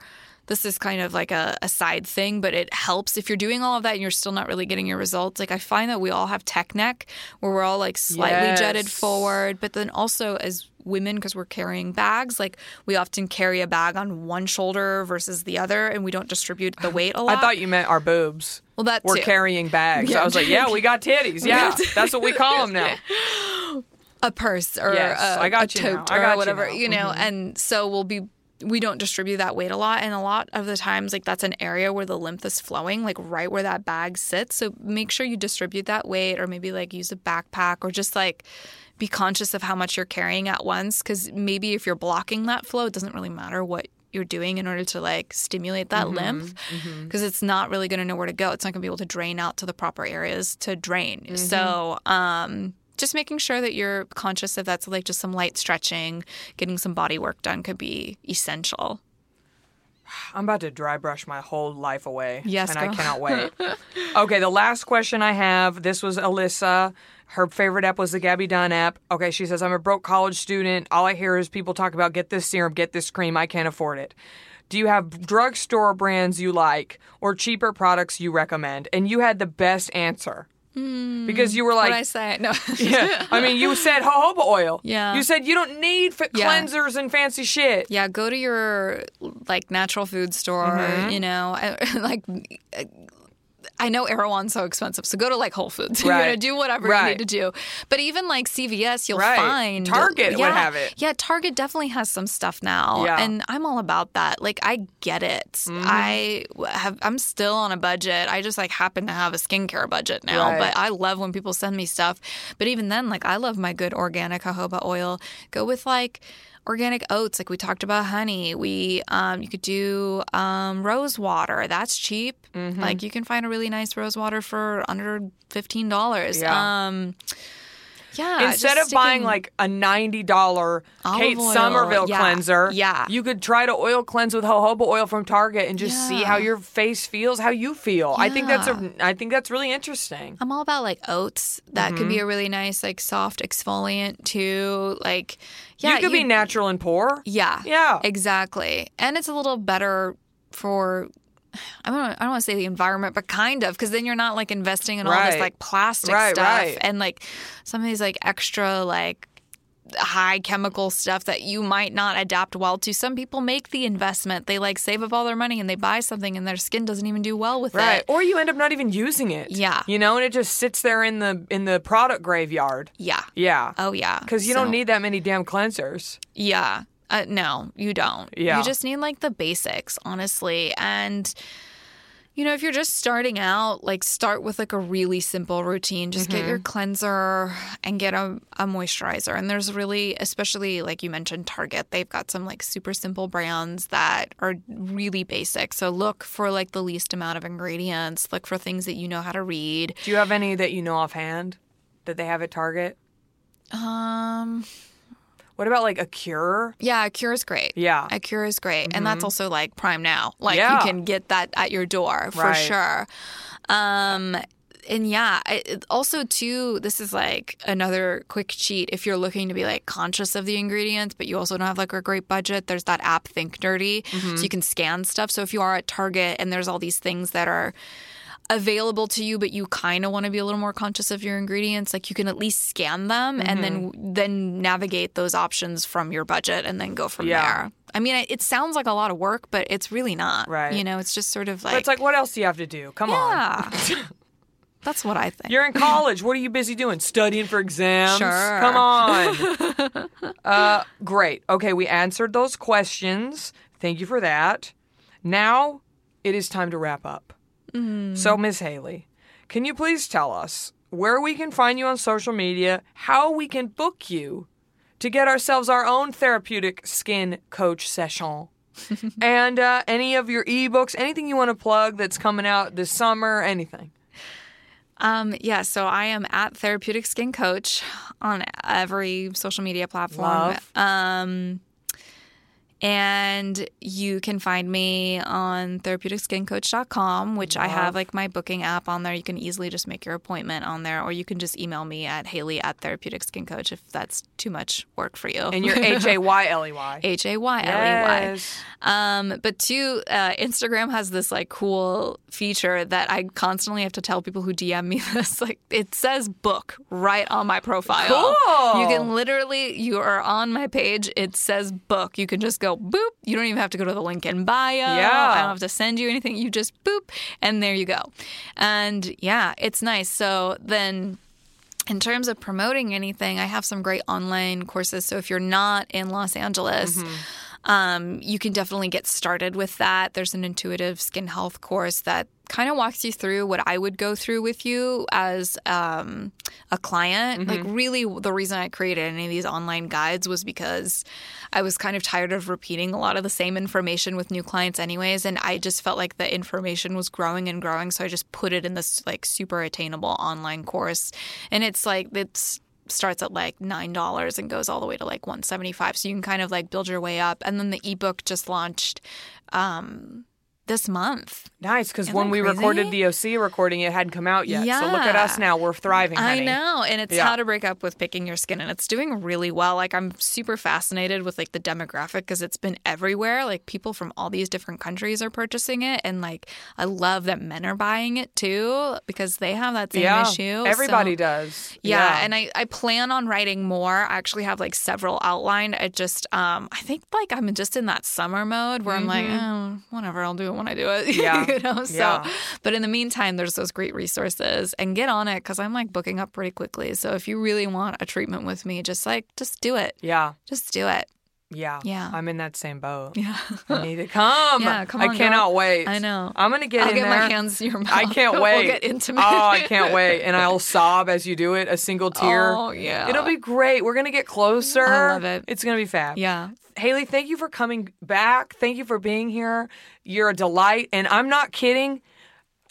This is kind of like a, a side thing, but it helps if you're doing all of that and you're still not really getting your results. Like I find that we all have tech neck where we're all like slightly jetted Yes. forward, but then also as women because we're carrying bags like we often carry a bag on one shoulder versus the other and we don't distribute the weight a lot I thought you meant our boobs. well that We're too. carrying bags. Yeah. I was like, yeah, we got titties. Yeah, that's what we call them now. a purse or Yes, a, I got a you tote I got or you whatever. Mm-hmm. you know and so we'll be we don't distribute that weight a lot and a lot of the times like that's an area where the lymph is flowing like right where that bag sits so make sure you distribute that weight or maybe like use a backpack or just like be conscious of how much you're carrying at once because maybe if you're blocking that flow it doesn't really matter what you're doing in order to like stimulate that Mm-hmm. lymph because it's not really going to know where to go it's not going to be able to drain out to the proper areas to drain Mm-hmm. so um just making sure that you're conscious of that. So, like, just some light stretching, getting some body work done could be essential. I'm about to dry brush my whole life away. Yes, And I cannot wait. okay, the last question I have this was Alyssa. Her favorite app was the Gabby Dunn app. Okay, she says, I'm a broke college student. All I hear is people talk about get this serum, get this cream. I can't afford it. Do you have drugstore brands you like or cheaper products you recommend? And you had the best answer. Because you were What like, I say? No. yeah. I mean, you said jojoba oil. Yeah. You said you don't need f- Yeah. cleansers and fancy shit. yeah, go to your like natural food store. Mm-hmm. You know, like. I know Erewhon's so expensive, so go to like Whole Foods. you know, Right. do whatever you need to do. But even like CVS, you'll Right. find Target would yeah, have it. Yeah, Target definitely has some stuff now, Yeah. and I'm all about that. Like, I get it. Mm-hmm. I have. I'm still on a budget. I just like happen to have a skincare budget now, Right. but I love when people send me stuff. But even then, like, I love my good organic jojoba oil. Go with like organic oats like we talked about honey we um you could do um rose water that's cheap Mm-hmm. like you can find a really nice rose water for under $15 Yeah. um yeah Instead of buying like a ninety dollar Kate oil, Somerville yeah, cleanser, yeah. you could try to oil cleanse with jojoba oil from Target and just see how your face feels, how you feel. I think that's a, I think that's really interesting. I'm all about like oats. That could Mm-hmm. be a really nice like soft exfoliant too. Like yeah, you could be natural and poor. Yeah. Yeah. Exactly. And it's a little better for I don't I don't want to say the environment, but kind of because then you're not like investing in all this like plastic Right, stuff right. and like some of these like extra like high chemical stuff that you might not adapt well to. Some people make the investment. They like save up all their money and they buy something and their skin doesn't even do well with Right. it. Or you end up not even using it. Yeah. You know, and it just sits there in the in the product graveyard. Yeah. Yeah. Oh yeah. Because you So- don't need that many damn cleansers. Yeah. Uh, no, you don't. Yeah. You just need like the basics, honestly. And, you know, if you're just starting out, like start with like a really simple routine. Just get Mm-hmm. your cleanser and get a, a moisturizer. And there's really, especially like you mentioned, Target, they've got some like super simple brands that are really basic. So look for like the least amount of ingredients, look for things that you know how to read. Do you have any that you know offhand that they have at Target? Um, What about like Acure? Yeah, Acure is great. Yeah. Acure is great. And that's also like prime now. Like Yeah. you can get that at your door for Right. sure. Um and yeah, I, also too, this is like another quick cheat if you're looking to be like conscious of the ingredients, but you also don't have like a great budget. There's that app Think Dirty, so you can scan stuff. So if you are at Target and there's all these things that are available to you but you kind of want to be a little more conscious of your ingredients like you can at least scan them and then then navigate those options from your budget and then go from Yeah. there i mean it, it sounds like a lot of work but it's really not Right. you know it's just sort of like But it's like, what else do you have to do? Come on. that's what i think You're in college. what are you busy doing? Studying for exams? Sure. Come on. uh, great. Okay, we answered those questions. Thank you for that. Now it is time to wrap up. So, Miss Hayley, can you please tell us where we can find you on social media, how we can book you to get ourselves our own therapeutic skin coach session? and uh, any of your ebooks, anything you want to plug that's coming out this summer, anything. Um, yeah, so I am at Therapeutic Skin Coach on every social media platform. Love. Um, and you can find me on therapeuticSkinCoach.com, which I have like my booking app on there. You can easily just make your appointment on there, or you can just email me at Hayley at Therapeutic Skin Coach if that's too much work for you. And you're H A Y L E Y. H A Y L E Y. Um, but two, uh, Instagram has this like cool feature that I constantly have to tell people who DM me this. Like it says book right on my profile. Cool. You can literally, you are on my page. It says book. You can just go boop. You don't even have to go to the link in bio. Yeah. I don't have to send you anything. You just boop, and there you go. And yeah, it's nice. So then in terms of promoting anything, I have some great online courses. So if you're not in Los Angeles, mm-hmm. Um, you can definitely get started with that. There's an intuitive skin health course that kind of walks you through what I would go through with you as um, a client. Like, really, the reason I created any of these online guides was because I was kind of tired of repeating a lot of the same information with new clients, anyways. And I just felt like the information was growing and growing. So I just put it in this like super attainable online course. And it's like, it's starts at like nine dollars and goes all the way to like 175 so you can kind of like build your way up. And then the ebook just launched um this month Nice, because when we crazy? recorded the OC recording, it hadn't come out yet. Yeah. So look at us now. We're thriving, honey. I know, and it's Yeah. how to break up with picking your skin, and it's doing really well. Like I'm super fascinated with like the demographic because it's been everywhere. Like people from all these different countries are purchasing it, and like I love that men are buying it too because they have that same Yeah, issue. everybody So- does. Yeah, and I, I plan on writing more. I actually have like several outlined. I just um I think like I'm just in that summer mode where I'm like, oh, whatever, I'll do it when I do it. Yeah, you know. So, yeah. but in the meantime, there's those great resources and get on it because I'm like booking up pretty quickly. So if you really want a treatment with me, just like just do it. yeah, Just do it. yeah, Yeah. I'm in that same boat. Yeah. I need to come. Yeah, come I cannot girl. wait. I know. I'm gonna get I'll in get there. my hands in your mouth. I can't we'll wait. get intimate. Oh, I can't wait. And I'll sob as you do it, a single tear. Oh, yeah. It'll be great. We're gonna get closer. I love it. It's gonna be fab. Yeah. Hayley, thank you for coming back. Thank you for being here. You're a delight. And I'm not kidding.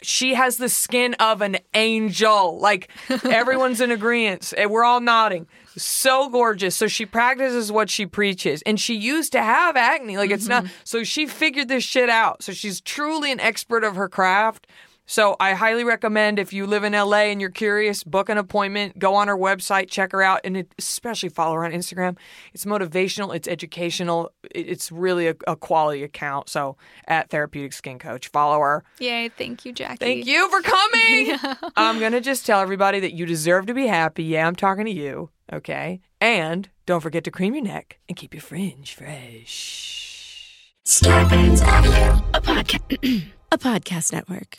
She has the skin of an angel. Like everyone's in agreement. And we're all nodding. So gorgeous. So she practices what she preaches. And she used to have acne. Like it's not. Mm-hmm. So she figured this shit out. So she's truly an expert of her craft. So I highly recommend if you live in LA and you're curious, book an appointment, go on her website, check her out, and especially follow her on Instagram. It's motivational, it's educational, it's really a, a quality account. So at Therapeutic Skin Coach, follow her. Yay! Thank you, Jackie. Thank you for coming. I'm going to just tell everybody that you deserve to be happy. Yeah, I'm talking to you. Okay. And don't forget to cream your neck and keep your fringe fresh. Scarpins Avenue. a podcast, a podcast network.